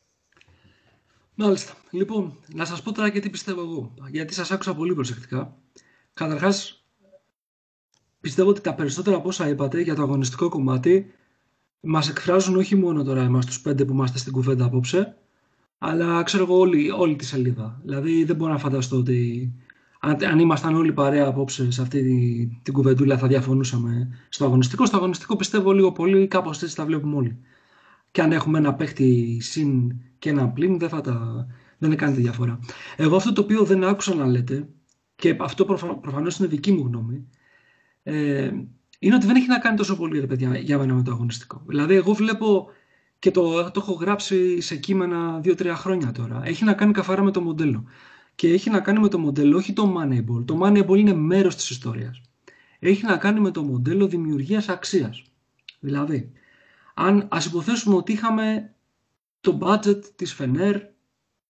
Μάλιστα. Λοιπόν, να σας πω τώρα και τι πιστεύω εγώ. Γιατί σας άκουσα πολύ προσεκτικά. Καταρχάς, πιστεύω ότι τα περισσότερα από όσα είπατε για το αγωνιστικό κομμάτι μας εκφράζουν όχι μόνο τώρα εμάς τους πέντε που είμαστε στην κουβέντα απόψε, αλλά ξέρω εγώ όλη, όλη τη σελίδα. Δηλαδή δεν μπορώ να φανταστώ ότι αν, αν ήμασταν όλοι παρέα απόψε σε αυτή την, την κουβεντούλα θα διαφωνούσαμε στο αγωνιστικό. Στο αγωνιστικό πιστεύω λίγο πολύ κάπως έτσι τα βλέπουμε όλοι. Και αν έχουμε ένα παίχτη συν και ένα πλήν δεν θα τα, δεν κάνει τη διαφορά. Εγώ αυτό το οποίο δεν άκουσα να λέτε και αυτό προφα, προφανώς είναι δική μου γνώμη ε, είναι ότι δεν έχει να κάνει τόσο πολύ ρε παιδιά για μένα με το αγωνιστικό. Δηλαδή εγώ βλέπω και το, το έχω γράψει σε κείμενα 2-3 χρόνια τώρα. Έχει να κάνει καθαρά με το μοντέλο και έχει να κάνει με το μοντέλο, όχι το Moneyball. Το Moneyball είναι μέρος της ιστορίας. Έχει να κάνει με το μοντέλο δημιουργίας αξίας. Δηλαδή, αν ας υποθέσουμε ότι είχαμε το budget της Φενέρ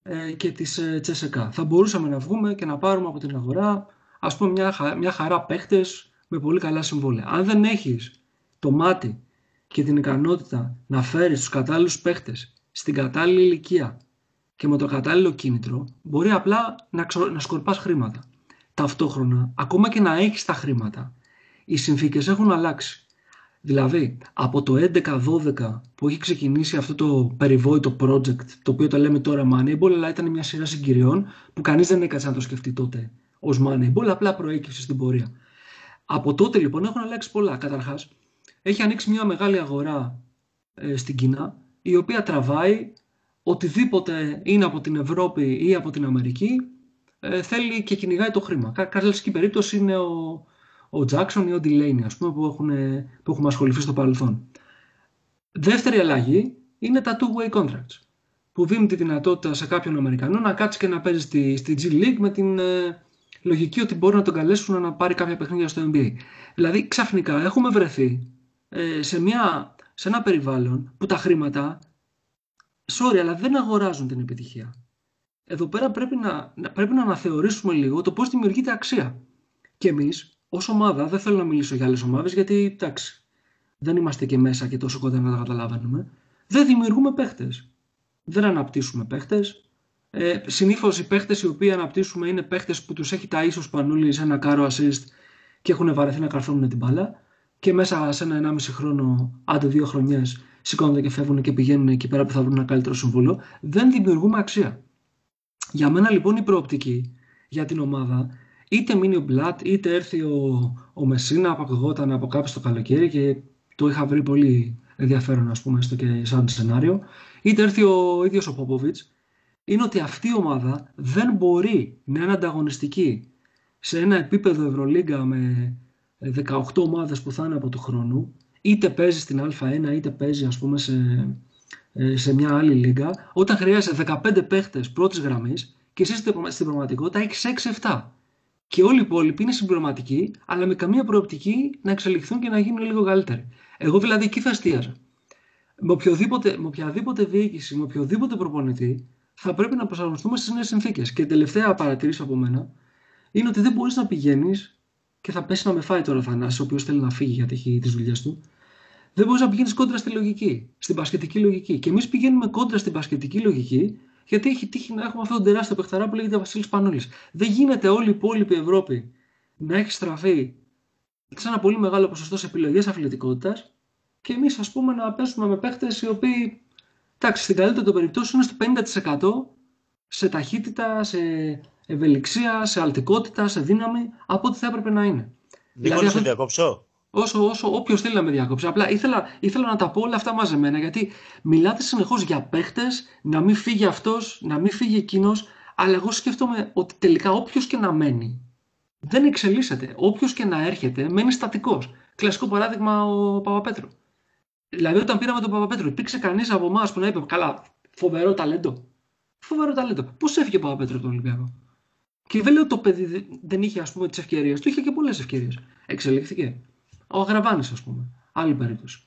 ε, και της ε, Τσεσεκά. Θα μπορούσαμε να βγούμε και να πάρουμε από την αγορά ας πούμε μια, μια χαρά παίχτες με πολύ καλά συμβόλαια. Αν δεν έχεις το μάτι και την ικανότητα να φέρεις τους κατάλληλους παίχτες στην κατάλληλη ηλικία και με το κατάλληλο κίνητρο, μπορεί απλά να, ξο... να σκορπάς χρήματα. Ταυτόχρονα, ακόμα και να έχεις τα χρήματα, οι συνθήκες έχουν αλλάξει. Δηλαδή, από το 11-12 που έχει ξεκινήσει αυτό το περιβόητο project, το οποίο το λέμε τώρα Moneyball, αλλά ήταν μια σειρά συγκυριών που κανείς δεν έκατσε να το σκεφτεί τότε ως Moneyball, απλά προέκυψε στην πορεία. Από τότε λοιπόν έχουν αλλάξει πολλά. Καταρχάς, έχει ανοίξει μια μεγάλη αγορά ε, στην Κίνα, η οποία τραβάει οτιδήποτε είναι από την Ευρώπη ή από την Αμερική ε, θέλει και κυνηγάει το χρήμα. Καρλική περίπτωση είναι ο, ο Jackson ή ο Delaney, ας πούμε, που, έχουν, που έχουμε ασχοληθεί στο παρελθόν. Δεύτερη αλλαγή είναι τα two-way contracts, που δίνουν τη δυνατότητα σε κάποιον Αμερικανό να κάτσει και να παίζει στη, στη G League με την ε, λογική ότι μπορεί να τον καλέσουν να πάρει κάποια παιχνίδια στο NBA. Δηλαδή, ξαφνικά έχουμε βρεθεί ε, σε, μια, σε ένα περιβάλλον που τα χρήματα sorry, αλλά δεν αγοράζουν την επιτυχία. Εδώ πέρα πρέπει να, πρέπει να αναθεωρήσουμε λίγο το πώς δημιουργείται αξία. Και εμείς, ως ομάδα, δεν θέλω να μιλήσω για άλλες ομάδες, γιατί, εντάξει, δεν είμαστε και μέσα και τόσο κοντά να τα καταλαβαίνουμε, δεν δημιουργούμε παίχτες. Δεν αναπτύσσουμε παίχτες. Ε, Συνήθως οι παίχτες οι οποίοι αναπτύσσουμε είναι παίχτες που τους έχει τα ίσως πανούλη σε ένα κάρο assist και έχουν βαρεθεί να καρφώνουν την μπάλα και μέσα σε ένα 1,5 χρόνο, άντε δύο χρονιές, σηκώνονται και φεύγουν και πηγαίνουν εκεί πέρα που θα βρουν ένα καλύτερο συμβόλο, δεν δημιουργούμε αξία. Για μένα λοιπόν η προοπτική για την ομάδα, είτε μείνει ο Μπλατ, είτε έρθει ο, ο Μεσίνα, αποκογόταν από κάποιο το καλοκαίρι και το είχα βρει πολύ ενδιαφέρον, ας πούμε, στο και σαν σενάριο, είτε έρθει ο ίδιος ο Πόποβιτ, είναι ότι αυτή η ομάδα δεν μπορεί να είναι ανταγωνιστική σε ένα επίπεδο Ευρωλίγκα με 18 ομάδες που θα είναι από του χρόνου είτε παίζει στην Α1 είτε παίζει ας πούμε σε, ε, σε μια άλλη λίγα, όταν χρειάζεσαι 15 παίχτες πρώτης γραμμής και εσύ στην πραγματικότητα έχεις 6-7. Και όλοι οι υπόλοιποι είναι συμπληρωματικοί, αλλά με καμία προοπτική να εξελιχθούν και να γίνουν λίγο καλύτεροι. Εγώ δηλαδή εκεί θα εστίαζα. Με, οποιοδήποτε, με οποιαδήποτε διοίκηση, με οποιοδήποτε προπονητή, θα πρέπει να προσαρμοστούμε στις νέες συνθήκες. Και τελευταία παρατήρηση από μένα είναι ότι δεν μπορείς να πηγαίνεις και θα πέσει να με φάει τώρα ο Θανάσης, ο οποίος θέλει να φύγει γιατί έχει τις δουλειές του. Δεν μπορείς να πηγαίνεις κόντρα στη λογική, στην πασχετική λογική. Και εμείς πηγαίνουμε κόντρα στην πασχετική λογική, γιατί έχει τύχει να έχουμε αυτόν τον τεράστιο παιχταρά που λέγεται Βασίλης Πανούλης. Δεν γίνεται όλη η υπόλοιπη Ευρώπη να έχει στραφεί σε ένα πολύ μεγάλο ποσοστό σε επιλογές αθλητικότητας και εμείς, ας πούμε, να πέσουμε με παίχτες οι οποίοι, εντάξει, στην καλύτερη των περιπτώσεων είναι στο 50% σε ταχύτητα, σε ευελιξία, σε αλτικότητα, σε δύναμη από ό,τι θα έπρεπε να είναι. Δηλαδή, να διακόψω; Όσο, όσο όποιος θέλει να με διακόψει. Απλά ήθελα, ήθελα να τα πω όλα αυτά μαζεμένα γιατί μιλάτε συνεχώς για παίχτες, να μην φύγει αυτός, να μην φύγει εκείνος. Αλλά εγώ σκέφτομαι ότι τελικά όποιος και να μένει δεν εξελίσσεται. Όποιος και να έρχεται μένει στατικός. Κλασικό παράδειγμα ο Παπαπέτρου. Δηλαδή, όταν πήραμε τον Παπαπέτρου, υπήρξε κανείς από εμάς που να είπε: Καλά, φοβερό ταλέντο. Φοβερό ταλέντο. Πώς έφυγε ο Παπαπέτρου από τον Ολυμπιακό; Και δεν λέω ότι το παιδί δεν είχε ας πούμε τις ευκαιρίες του, είχε και πολλές ευκαιρίες. Εξελίχθηκε. Ο Αγραβάνης, ας πούμε. Άλλη περίπτωση.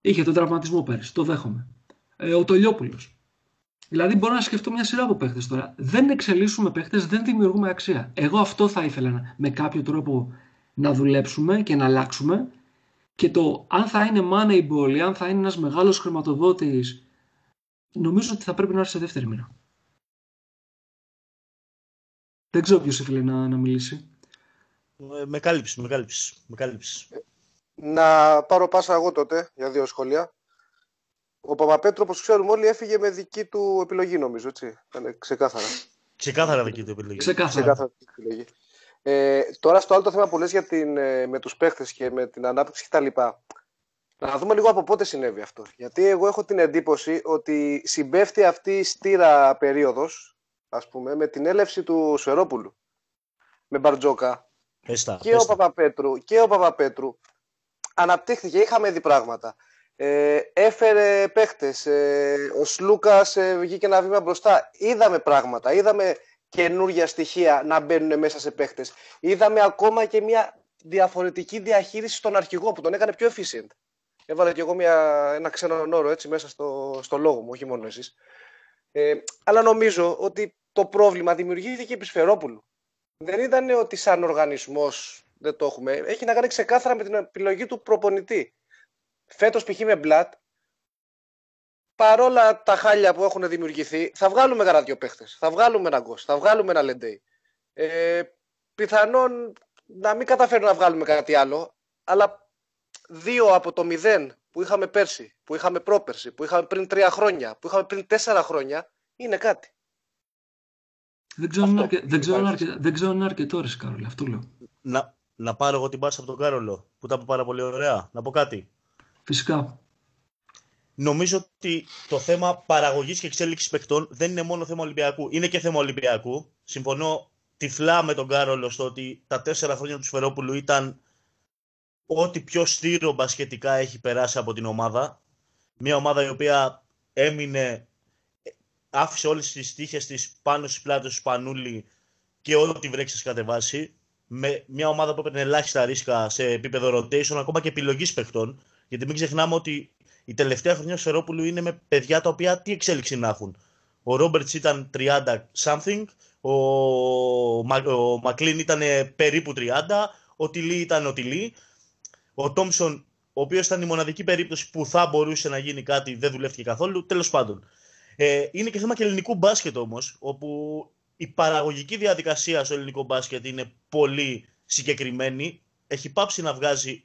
Είχε τον τραυματισμό πέρυσι, το δέχομαι. Ε, ο Τολιόπουλος. Δηλαδή, μπορώ να σκεφτώ μια σειρά από παίχτες τώρα. Δεν εξελίσσουμε παίχτες, δεν δημιουργούμε αξία. Εγώ αυτό θα ήθελα με κάποιο τρόπο να δουλέψουμε και να αλλάξουμε. Και το αν θα είναι Moneyball ή αν θα είναι ένας μεγάλος χρηματοδότης, νομίζω ότι θα πρέπει να έρθει σε δεύτερη μοίρα. Δεν ξέρω ποιος ήθελε να, να μιλήσει. Ε, με κάλυψη, με κάλυψη, με κάλυψη. Να πάρω πάσα εγώ τότε για δύο σχόλια. Ο Παπαπέτρο, όπως ξέρουμε όλοι, έφυγε με δική του επιλογή, νομίζω, έτσι. Ήταν ξεκάθαρα. Ξεκάθαρα δική του επιλογή. Ξεκάθαρα. ξεκάθαρα δική του επιλογή. Ε, τώρα στο άλλο το θέμα που λες για την, ε, με τους παίχτες και με την ανάπτυξη κτλ. Να δούμε λίγο από πότε συνέβη αυτό. Γιατί εγώ έχω την εντύπωση ότι συμπέφτει αυτή η στήρα περίοδος ας πούμε, με την έλευση του Σερόπουλου με Μπαρτζόκα και, Ο Παπαπέτρου, και ο Παπαπέτρου αναπτύχθηκε, είχαμε δει πράγματα. Ε, έφερε παίχτες, ε, ο Σλούκας ε, βγήκε ένα βήμα μπροστά. Είδαμε πράγματα, είδαμε καινούργια στοιχεία να μπαίνουν μέσα σε παίχτες. Είδαμε ακόμα και μια διαφορετική διαχείριση στον αρχηγό που τον έκανε πιο efficient. Έβαλε και εγώ μια, ένα ξένο όρο έτσι μέσα στο, στο λόγο μου, όχι μόνο εσείς. Ε, αλλά νομίζω ότι το πρόβλημα δημιουργήθηκε επί Σφερόπουλου. Δεν ήταν ότι σαν οργανισμός δεν το έχουμε. Έχει να κάνει ξεκάθαρα με την επιλογή του προπονητή. Φέτος π.χ. με Μπλατ, παρόλα τα χάλια που έχουν δημιουργηθεί, θα βγάλουμε κανένα δυο παίχτες. Θα βγάλουμε ένα Γκος, θα βγάλουμε ένα Λεντέι. Ε, πιθανόν να μην καταφέρουμε να βγάλουμε κάτι άλλο, αλλά δύο από το μηδέν που είχαμε πέρσι, που είχαμε πρόπερσι, που είχαμε πριν τρία χρόνια, που είχαμε πριν τέσσερα χρόνια, είναι κάτι. Δεν ξέρω, αν αρκε... δεν, ξέρω αρκε... δεν ξέρω αν είναι αρκετό ρε Κάρολο, αυτό λέω. Να, να πάρω εγώ την πάσα από τον Κάρολο, που τα είπε πάρα πολύ ωραία. Να πω κάτι. Φυσικά. Νομίζω ότι το θέμα παραγωγής και εξέλιξης παιχτών δεν είναι μόνο θέμα Ολυμπιακού. Είναι και θέμα Ολυμπιακού. Συμφωνώ τυφλά με τον Κάρολο στο ότι τα τέσσερα χρόνια του Σφερόπουλου ήταν ό,τι πιο στήρο μπασχετικά έχει περάσει από την ομάδα. Μια ομάδα η οποία έμεινε άφησε όλες τις τύχες της πάνω στις πλάτες του Σπανούλη και ό,τι βρέξει κατεβάσει με μια ομάδα που έπαιρνε ελάχιστα ρίσκα σε επίπεδο rotation, ακόμα και επιλογής παιχτών. Γιατί μην ξεχνάμε ότι η τελευταία χρονιά του Σερόπουλου είναι με παιδιά τα οποία τι εξέλιξη να έχουν. Ο Ρόμπερτς ήταν 30 something, ο, ο Μακλίν ήταν περίπου 30, ο Τιλί ήταν ο Τιλί. Ο Τόμψον, ο οποίος ήταν η μοναδική περίπτωση που θα μπορούσε να γίνει κάτι, δεν δουλεύτηκε καθόλου. Τέλος πάντων. Ε, είναι και θέμα και ελληνικού μπάσκετ όμως, όπου η παραγωγική διαδικασία στο ελληνικό μπάσκετ είναι πολύ συγκεκριμένη. Έχει πάψει να βγάζει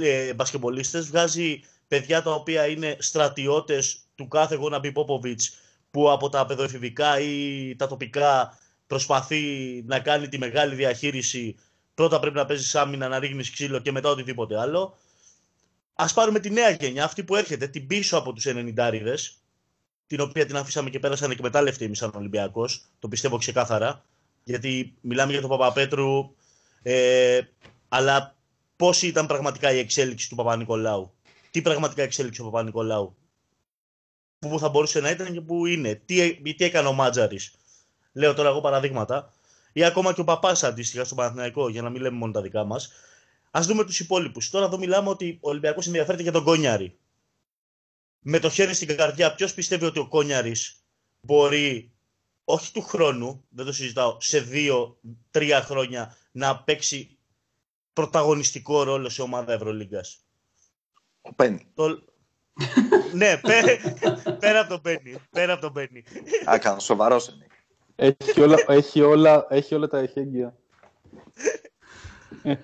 ε, μπασκεμπολίστες, βγάζει παιδιά τα οποία είναι στρατιώτες του κάθε γόνα μπι Πόποβιτς που από τα παιδοεφηβικά ή τα τοπικά προσπαθεί να κάνει τη μεγάλη διαχείριση. Πρώτα πρέπει να παίζεις άμυνα, να ρίχνεις ξύλο και μετά οτιδήποτε άλλο. Α πάρουμε τη νέα γενιά, αυτή που έρχεται, την πίσω από τους 90 την οποία την αφήσαμε και πέρασαν εκμετάλλευτοι εμείς σαν Ολυμπιακός. Το πιστεύω ξεκάθαρα. Γιατί μιλάμε για τον Παπαπέτρου, ε, αλλά πώς ήταν πραγματικά η εξέλιξη του Παπα-Νικολάου. Τι πραγματικά εξέλιξη ο Παπα-Νικολάου. Πού θα μπορούσε να ήταν και πού είναι. Τι, τι έκανε ο Μάτζαρης; Λέω τώρα εγώ παραδείγματα. Ή ακόμα και ο Παπάς αντίστοιχα στο Παναθηναϊκό, για να μην λέμε μόνο τα δικά μας. Α δούμε τους υπόλοιπους. Τώρα εδώ μιλάμε ότι ο Ολυμπιακός ενδιαφέρεται για τον Κόνιαρη. Με το χέρι στην καρδιά, ποιος πιστεύει ότι ο Κόνιαρης μπορεί, όχι του χρόνου, δεν το συζητάω, σε δύο-τρία χρόνια να παίξει πρωταγωνιστικό ρόλο σε ομάδα Ευρωλίγκας; Ο Πένι. Το... ναι, πέρα, πέρα από τον Πένι. Πέρα από τον Πένι. Α, κάνω σοβαρός είναι. Έχει όλα, έχει όλα, έχει όλα τα εχέγγυα.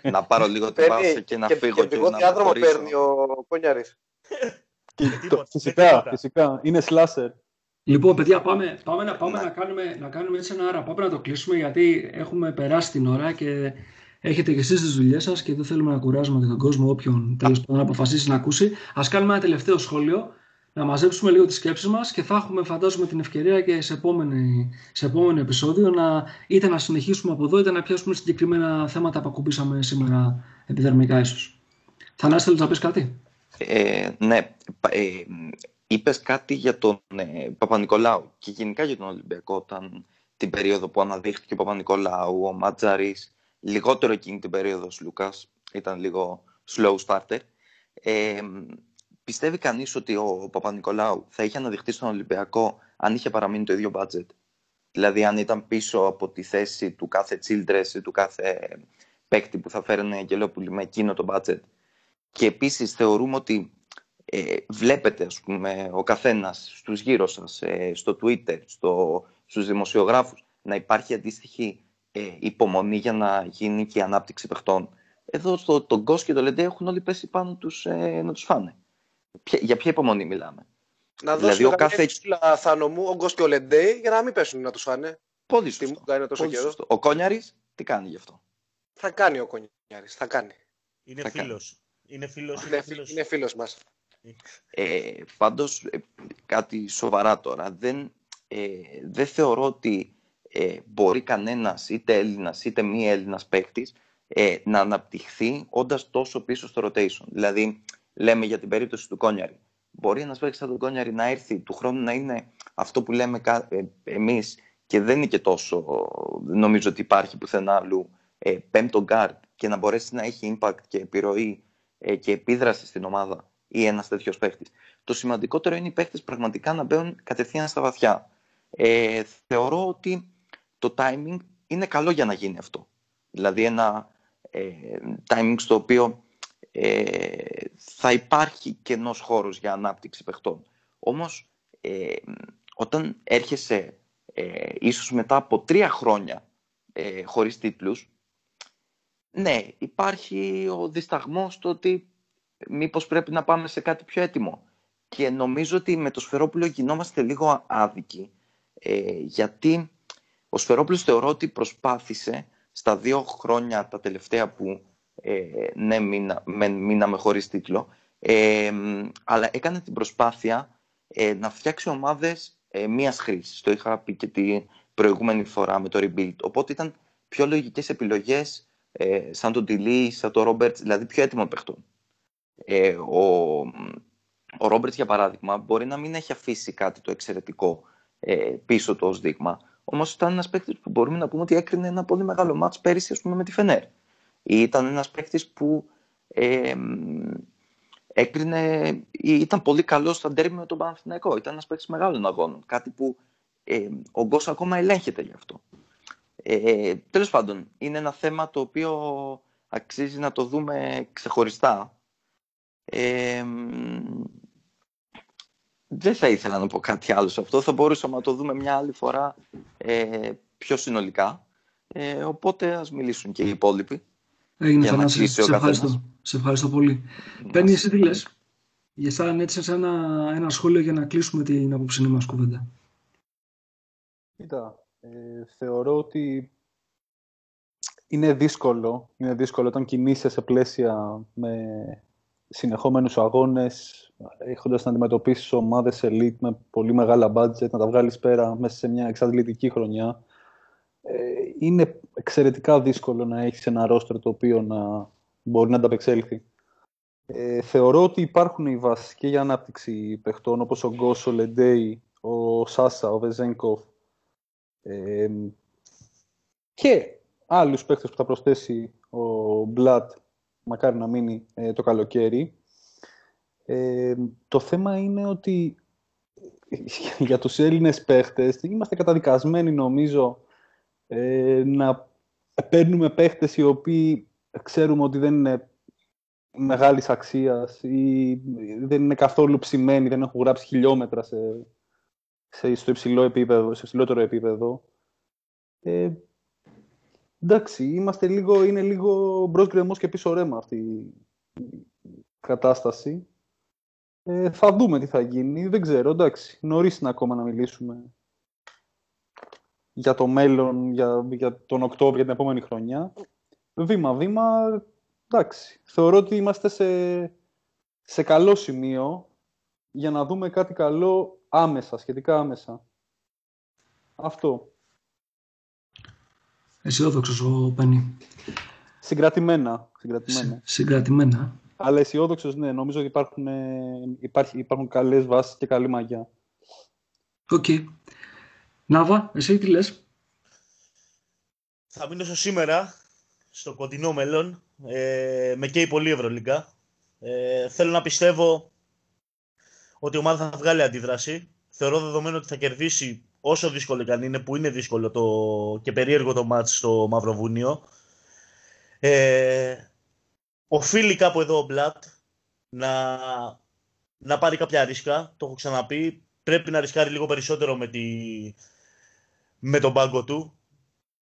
να πάρω λίγο την Παίρνει πάσα και να και, φύγω και και, να διάδρομο αποχωρήσω. παίρνει ο Κόνιαρης. Και Με το- τίποτα, με φυσικά, τίποτα. φυσικά. Είναι slasher. Λοιπόν, παιδιά, πάμε, πάμε, να, πάμε να, κάνουμε, να κάνουμε έτσι ένα άρα. Πάμε να το κλείσουμε γιατί έχουμε περάσει την ώρα και έχετε και εσείς τις δουλειές σας και δεν θέλουμε να κουράζουμε και τον κόσμο όποιον τέλος πάντων αποφασίσει να ακούσει. Ας κάνουμε ένα τελευταίο σχόλιο, να μαζέψουμε λίγο τις σκέψεις μας και θα έχουμε φαντάζομαι την ευκαιρία και σε, επόμενη, σε επόμενο επεισόδιο να είτε να συνεχίσουμε από εδώ είτε να πιάσουμε συγκεκριμένα θέματα που ακουμπήσαμε σήμερα επιδερμικά ίσως. Θανάσης, θέλεις να πεις κάτι; Ε, ναι, πα- ε, είπες κάτι για τον ε, Παπα-Νικολάου και γενικά για τον Ολυμπιακό όταν την περίοδο που αναδείχθηκε ο Παπα-Νικολάου, ο Ματζαρής, λιγότερο εκείνη την περίοδο ο Λούκας, ήταν λίγο slow starter. Ε, πιστεύει κανείς ότι ο Παπα-Νικολάου θα είχε αναδειχθεί στον Ολυμπιακό αν είχε παραμείνει το ίδιο budget; Δηλαδή αν ήταν πίσω από τη θέση του κάθε Childress ή του κάθε παίκτη που θα φέρνει Αγγελόπουλη με εκείνο το budget; Και επίσης θεωρούμε ότι ε, βλέπετε ας πούμε, ο καθένας στους γύρω σας, ε, στο Twitter, στο, στους δημοσιογράφους, να υπάρχει αντίστοιχη ε, υπομονή για να γίνει και η ανάπτυξη παιχτών. Εδώ στο, τον Γκος και το Λεντέ έχουν όλοι πέσει πάνω τους ε, να τους φάνε. Ποια- για ποια υπομονή μιλάμε; Να Δηλαδή, δώσουμε ο κάθε... κάθε- κάθε... θάνο μου, ο Γκος και ο Λεντέι, για να μην πέσουν να τους φάνε. Πολύ Τι σωστό. μου κάνει τόσο Πολύ καιρό. σωστό. Ο Κόνιαρης τι κάνει γι' αυτό; Θα κάνει ο Κονιάρης, θα κάνει. Είναι Θα κάνει. φίλος. Είναι φίλος. Είναι, Είναι φι- φίλος. είναι φίλος μας. Ε, πάντως, ε, κάτι σοβαρά τώρα. Δεν, ε, δεν θεωρώ ότι ε, μπορεί κανένας, είτε Έλληνας είτε μη Έλληνας παίκτης, ε, να αναπτυχθεί όντας τόσο πίσω στο rotation. Δηλαδή, λέμε για την περίπτωση του Κόνιαρη. Μπορεί ένας παίκτης σαν τον Κόνιαρη να έρθει του χρόνου να είναι αυτό που λέμε κα- ε, εμείς και δεν είναι και τόσο, νομίζω ότι υπάρχει πουθενά αλλού, ε, πέμπτο guard και να μπορέσει να έχει impact και επιρροή ε, και επίδραση στην ομάδα ή ένας τέτοιος παίχτη. Το σημαντικότερο είναι οι παίχτε πραγματικά να μπαίνουν κατευθείαν στα βαθιά. Ε, θεωρώ ότι το timing είναι καλό για να γίνει αυτό. Δηλαδή ένα ε, timing στο οποίο ε, θα υπάρχει κενός χώρος για ανάπτυξη παιχτών. Όμως ε, όταν έρχεσαι ε, ίσως μετά από τρία χρόνια ε, χωρίς τίτλους ναι, υπάρχει ο δισταγμός το ότι μήπως πρέπει να πάμε σε κάτι πιο έτοιμο. Και νομίζω ότι με το Σφερόπουλο γινόμαστε λίγο άδικοι, ε, γιατί ο Σφερόπουλος θεωρώ ότι προσπάθησε στα δύο χρόνια τα τελευταία που ε, ναι, μείνα, μεν- μείναμε χωρίς τίτλο, ε, αλλά έκανε την προσπάθεια ε, να φτιάξει ομάδες ε, μίας χρήσης. Το είχα πει και την προηγούμενη φορά με το Rebuild. Οπότε ήταν πιο λογικές επιλογές ε, σαν τον Τιλί, σαν τον Ρόμπερτς, δηλαδή πιο έτοιμο παιχτών. Ε, ο, ο Ρόμπερτς, για παράδειγμα, μπορεί να μην έχει αφήσει κάτι το εξαιρετικό ε, πίσω του ως δείγμα. Όμως ήταν ένας παίκτης που μπορούμε να πούμε ότι έκρινε ένα πολύ μεγάλο μάτς πέρυσι ας πούμε, με τη Φενέρ. Ή ήταν ένας παίκτης που ε, μ, έκρινε, ή ήταν πολύ καλός στα ντέρμι με τον Παναθηναϊκό. Ήταν ένας παίκτης μεγάλων αγώνων. Κάτι που ε, ο Γκος ακόμα ελέγχεται γι' αυτό. Ε, τέλος πάντων, είναι ένα θέμα το οποίο αξίζει να το δούμε ξεχωριστά. Ε, μ, δεν θα ήθελα να πω κάτι άλλο σε αυτό. Θα μπορούσαμε να το δούμε μια άλλη φορά ε, πιο συνολικά. Ε, οπότε ας μιλήσουν και οι υπόλοιποι. Έγινε Για να Θανάσης, κλείσει ο σε ευχαριστώ. καθένας. Σε ευχαριστώ πολύ. Παίρνει εσύ τι λες; Για σαν έτσι σε ένα, ένα σχόλιο για να κλείσουμε την απόψηνή μας κουβέντα. Κοίτα, ε, θεωρώ ότι είναι δύσκολο, είναι δύσκολο όταν κινείσαι σε πλαίσια με συνεχόμενους αγώνες, έχοντας να αντιμετωπίσεις ομάδες elite με πολύ μεγάλα budget, να τα βγάλεις πέρα μέσα σε μια εξαντλητική χρονιά. Ε, είναι εξαιρετικά δύσκολο να έχεις ένα ρόστρο το οποίο να, μπορεί να ανταπεξέλθει. Ε, θεωρώ ότι υπάρχουν οι βασικοί για ανάπτυξη παιχτών όπως ο Γκος, ο Λεντέι, ο Σάσα, ο Βεζένκοφ ε, και άλλους παίχτες που θα προσθέσει ο Μπλατ, μακάρι να μείνει ε, το καλοκαίρι. Ε, το θέμα είναι ότι για τους Έλληνες παίχτες είμαστε καταδικασμένοι νομίζω ε, να παίρνουμε παίχτες οι οποίοι ξέρουμε ότι δεν είναι μεγάλης αξίας ή δεν είναι καθόλου ψημένοι, δεν έχουν γράψει χιλιόμετρα σε, σε, στο υψηλό επίπεδο, σε υψηλότερο επίπεδο. Ε, εντάξει, είμαστε λίγο, είναι λίγο μπρος γκρεμός και πίσω ρέμα αυτή η κατάσταση. Ε, θα δούμε τι θα γίνει, δεν ξέρω, εντάξει, νωρίς είναι ακόμα να μιλήσουμε για το μέλλον, για, για τον Οκτώβριο, για την επόμενη χρονιά. Βήμα-βήμα, εντάξει. Θεωρώ ότι είμαστε σε, σε καλό σημείο για να δούμε κάτι καλό άμεσα, σχετικά άμεσα. Αυτό. Αισιόδοξος ο Πένι. Συγκρατημένα. Συγκρατημένα. συγκρατημένα. Αλλά αισιόδοξος, ναι. Νομίζω ότι υπάρχουν, ε, υπάρχει, υπάρχουν καλές βάσεις και καλή μαγιά. Οκ. Okay. Νάβα, εσύ τι λες; Θα μείνω στο σήμερα, στο κοντινό μέλλον. Ε, με καίει πολύ Ευρωλίγκα. Ε, θέλω να πιστεύω ότι η ομάδα θα βγάλει αντίδραση. Θεωρώ δεδομένο ότι θα κερδίσει όσο δύσκολο και αν είναι, που είναι δύσκολο το, και περίεργο το μάτς στο Μαυροβούνιο. Ε, οφείλει κάπου εδώ ο Μπλατ να, να πάρει κάποια ρίσκα, το έχω ξαναπεί. Πρέπει να ρισκάρει λίγο περισσότερο με, τη, με τον πάγκο του.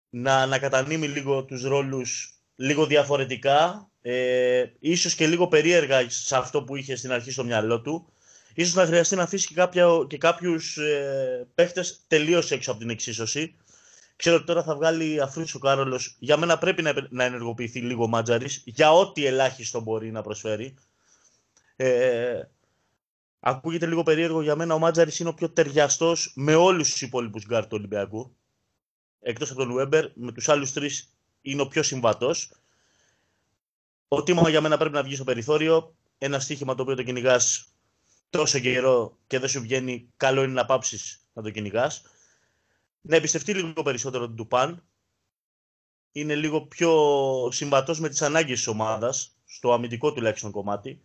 Να, να κατανείμει λίγο τους ρόλους λίγο διαφορετικά, ε, ίσως και λίγο περίεργα σε αυτό που είχε στην αρχή στο μυαλό του. Ίσως να χρειαστεί να αφήσει και, κάποια, και κάποιους ε, παίχτες τελείως έξω από την εξίσωση. Ξέρω ότι τώρα θα βγάλει αφρούς ο Κάρολος. Για μένα πρέπει να, να ενεργοποιηθεί λίγο ο Μάτζαρης για ό,τι ελάχιστο μπορεί να προσφέρει. Ε, ακούγεται λίγο περίεργο για μένα. Ο Μάτζαρης είναι ο πιο ταιριαστός με όλους τους υπόλοιπους γκάρ του Ολυμπιακού. Εκτός από τον Βέμπερ, με τους άλλους τρεις είναι ο πιο συμβατός. Ο Τίμμα για μένα πρέπει να βγει στο περιθώριο. Ένα στοίχημα το οποίο το κυνηγάς τόσο καιρό και δεν σου βγαίνει, καλό είναι να πάψεις να το κυνηγάς. Να εμπιστευτεί λίγο περισσότερο τον Τουπάν. Είναι λίγο πιο συμβατός με τις ανάγκες της ομάδας, στο αμυντικό τουλάχιστον κομμάτι.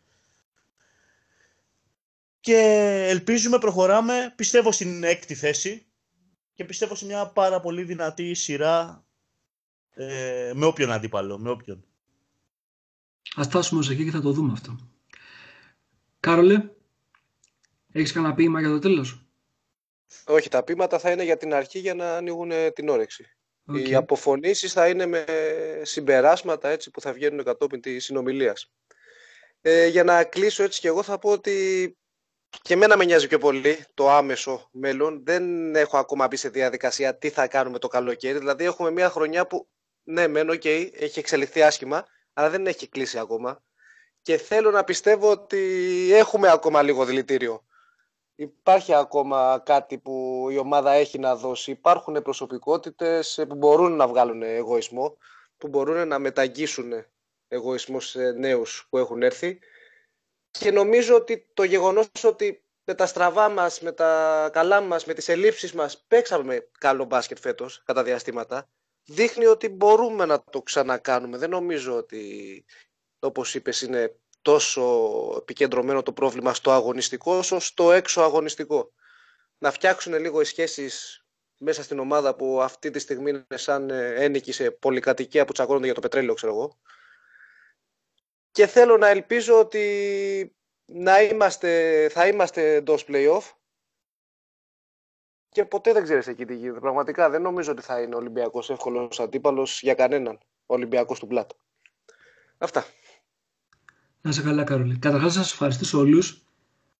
Και ελπίζουμε, προχωράμε, πιστεύω στην έκτη θέση και πιστεύω σε μια πάρα πολύ δυνατή σειρά ε, με όποιον αντίπαλο, με όποιον. Ας φτάσουμε ως εκεί και θα το δούμε αυτό. Κάρολε, έχεις κανένα ποίημα για το τέλος; Όχι, τα ποίηματα θα είναι για την αρχή για να ανοίγουν την όρεξη. Okay. Οι αποφωνήσεις θα είναι με συμπεράσματα έτσι, που θα βγαίνουν κατόπιν της συνομιλίας. Ε, για να κλείσω έτσι και εγώ θα πω ότι και εμένα με νοιάζει πιο πολύ το άμεσο μέλλον. Δεν έχω ακόμα μπει σε διαδικασία τι θα κάνουμε το καλοκαίρι. Δηλαδή έχουμε μια χρονιά που ναι, μεν, οκ, okay, έχει εξελιχθεί άσχημα, αλλά δεν έχει κλείσει ακόμα. Και θέλω να πιστεύω ότι έχουμε ακόμα λίγο δηλητήριο. Υπάρχει ακόμα κάτι που η ομάδα έχει να δώσει; Υπάρχουν προσωπικότητες που μπορούν να βγάλουν εγωισμό, που μπορούν να μεταγγίσουν εγωισμό σε νέους που έχουν έρθει. Και νομίζω ότι το γεγονός ότι με τα στραβά μας, με τα καλά μας, με τις ελλείψεις μας παίξαμε καλό μπάσκετ φέτος κατά διαστήματα δείχνει ότι μπορούμε να το ξανακάνουμε. Δεν νομίζω ότι, όπως είπες, είναι τόσο επικεντρωμένο το πρόβλημα στο αγωνιστικό όσο στο έξω αγωνιστικό. Να φτιάξουν λίγο οι σχέσεις μέσα στην ομάδα που αυτή τη στιγμή είναι σαν ένικη σε πολυκατοικία που τσακώνονται για το πετρέλαιο, ξέρω εγώ. Και θέλω να ελπίζω ότι να είμαστε, θα είμαστε εντός playoff και ποτέ δεν ξέρεις εκεί τι γίνεται. Πραγματικά δεν νομίζω ότι θα είναι ο Ολυμπιακός εύκολος αντίπαλος για κανέναν. Ο Ολυμπιακός του Πλάτ. Αυτά. Να σε καλά, Καρολή. Καταρχάς, να σας ευχαριστήσω όλους.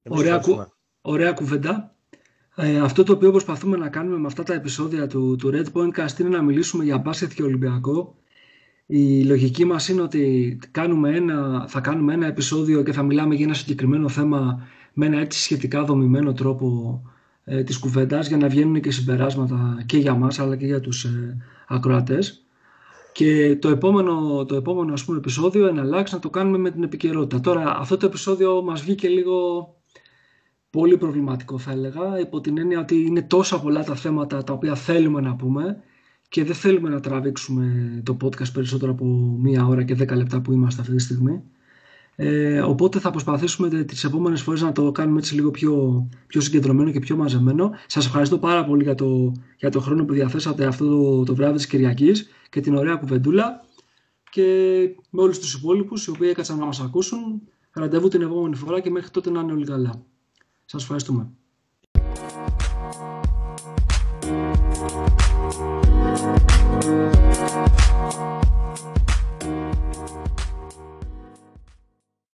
Ωραία, ωραία κουβέντα. Ε, αυτό το οποίο προσπαθούμε να κάνουμε με αυτά τα επεισόδια του, του Red Point Cast είναι να μιλήσουμε για μπάσκετ και Ολυμπιακό. Η λογική μας είναι ότι κάνουμε ένα, θα κάνουμε ένα επεισόδιο και θα μιλάμε για ένα συγκεκριμένο θέμα με ένα έτσι σχετικά δομημένο τρόπο ε, της κουβέντας για να βγαίνουν και συμπεράσματα και για μας αλλά και για τους ε, ακροατές. Και το επόμενο, το επόμενο ας πούμε, επεισόδιο εναλλάξει να το κάνουμε με την επικαιρότητα. Τώρα αυτό το επεισόδιο μας βγήκε λίγο πολύ προβληματικό θα έλεγα, υπό την έννοια ότι είναι τόσα πολλά τα θέματα τα οποία θέλουμε να πούμε και δεν θέλουμε να τραβήξουμε το podcast περισσότερο από μία ώρα και δέκα λεπτά που είμαστε αυτή τη στιγμή. Ε, οπότε θα προσπαθήσουμε τις επόμενες φορές να το κάνουμε έτσι λίγο πιο, πιο συγκεντρωμένο και πιο μαζεμένο. Σας ευχαριστώ πάρα πολύ για το, για το χρόνο που διαθέσατε αυτό το, το βράδυ της Κυριακής και την ωραία κουβεντούλα και με όλους τους υπόλοιπους οι οποίοι έκατσαν να μας ακούσουν. Ραντεβού την επόμενη φορά και μέχρι τότε να είναι όλοι καλά. Σας ευχαριστούμε.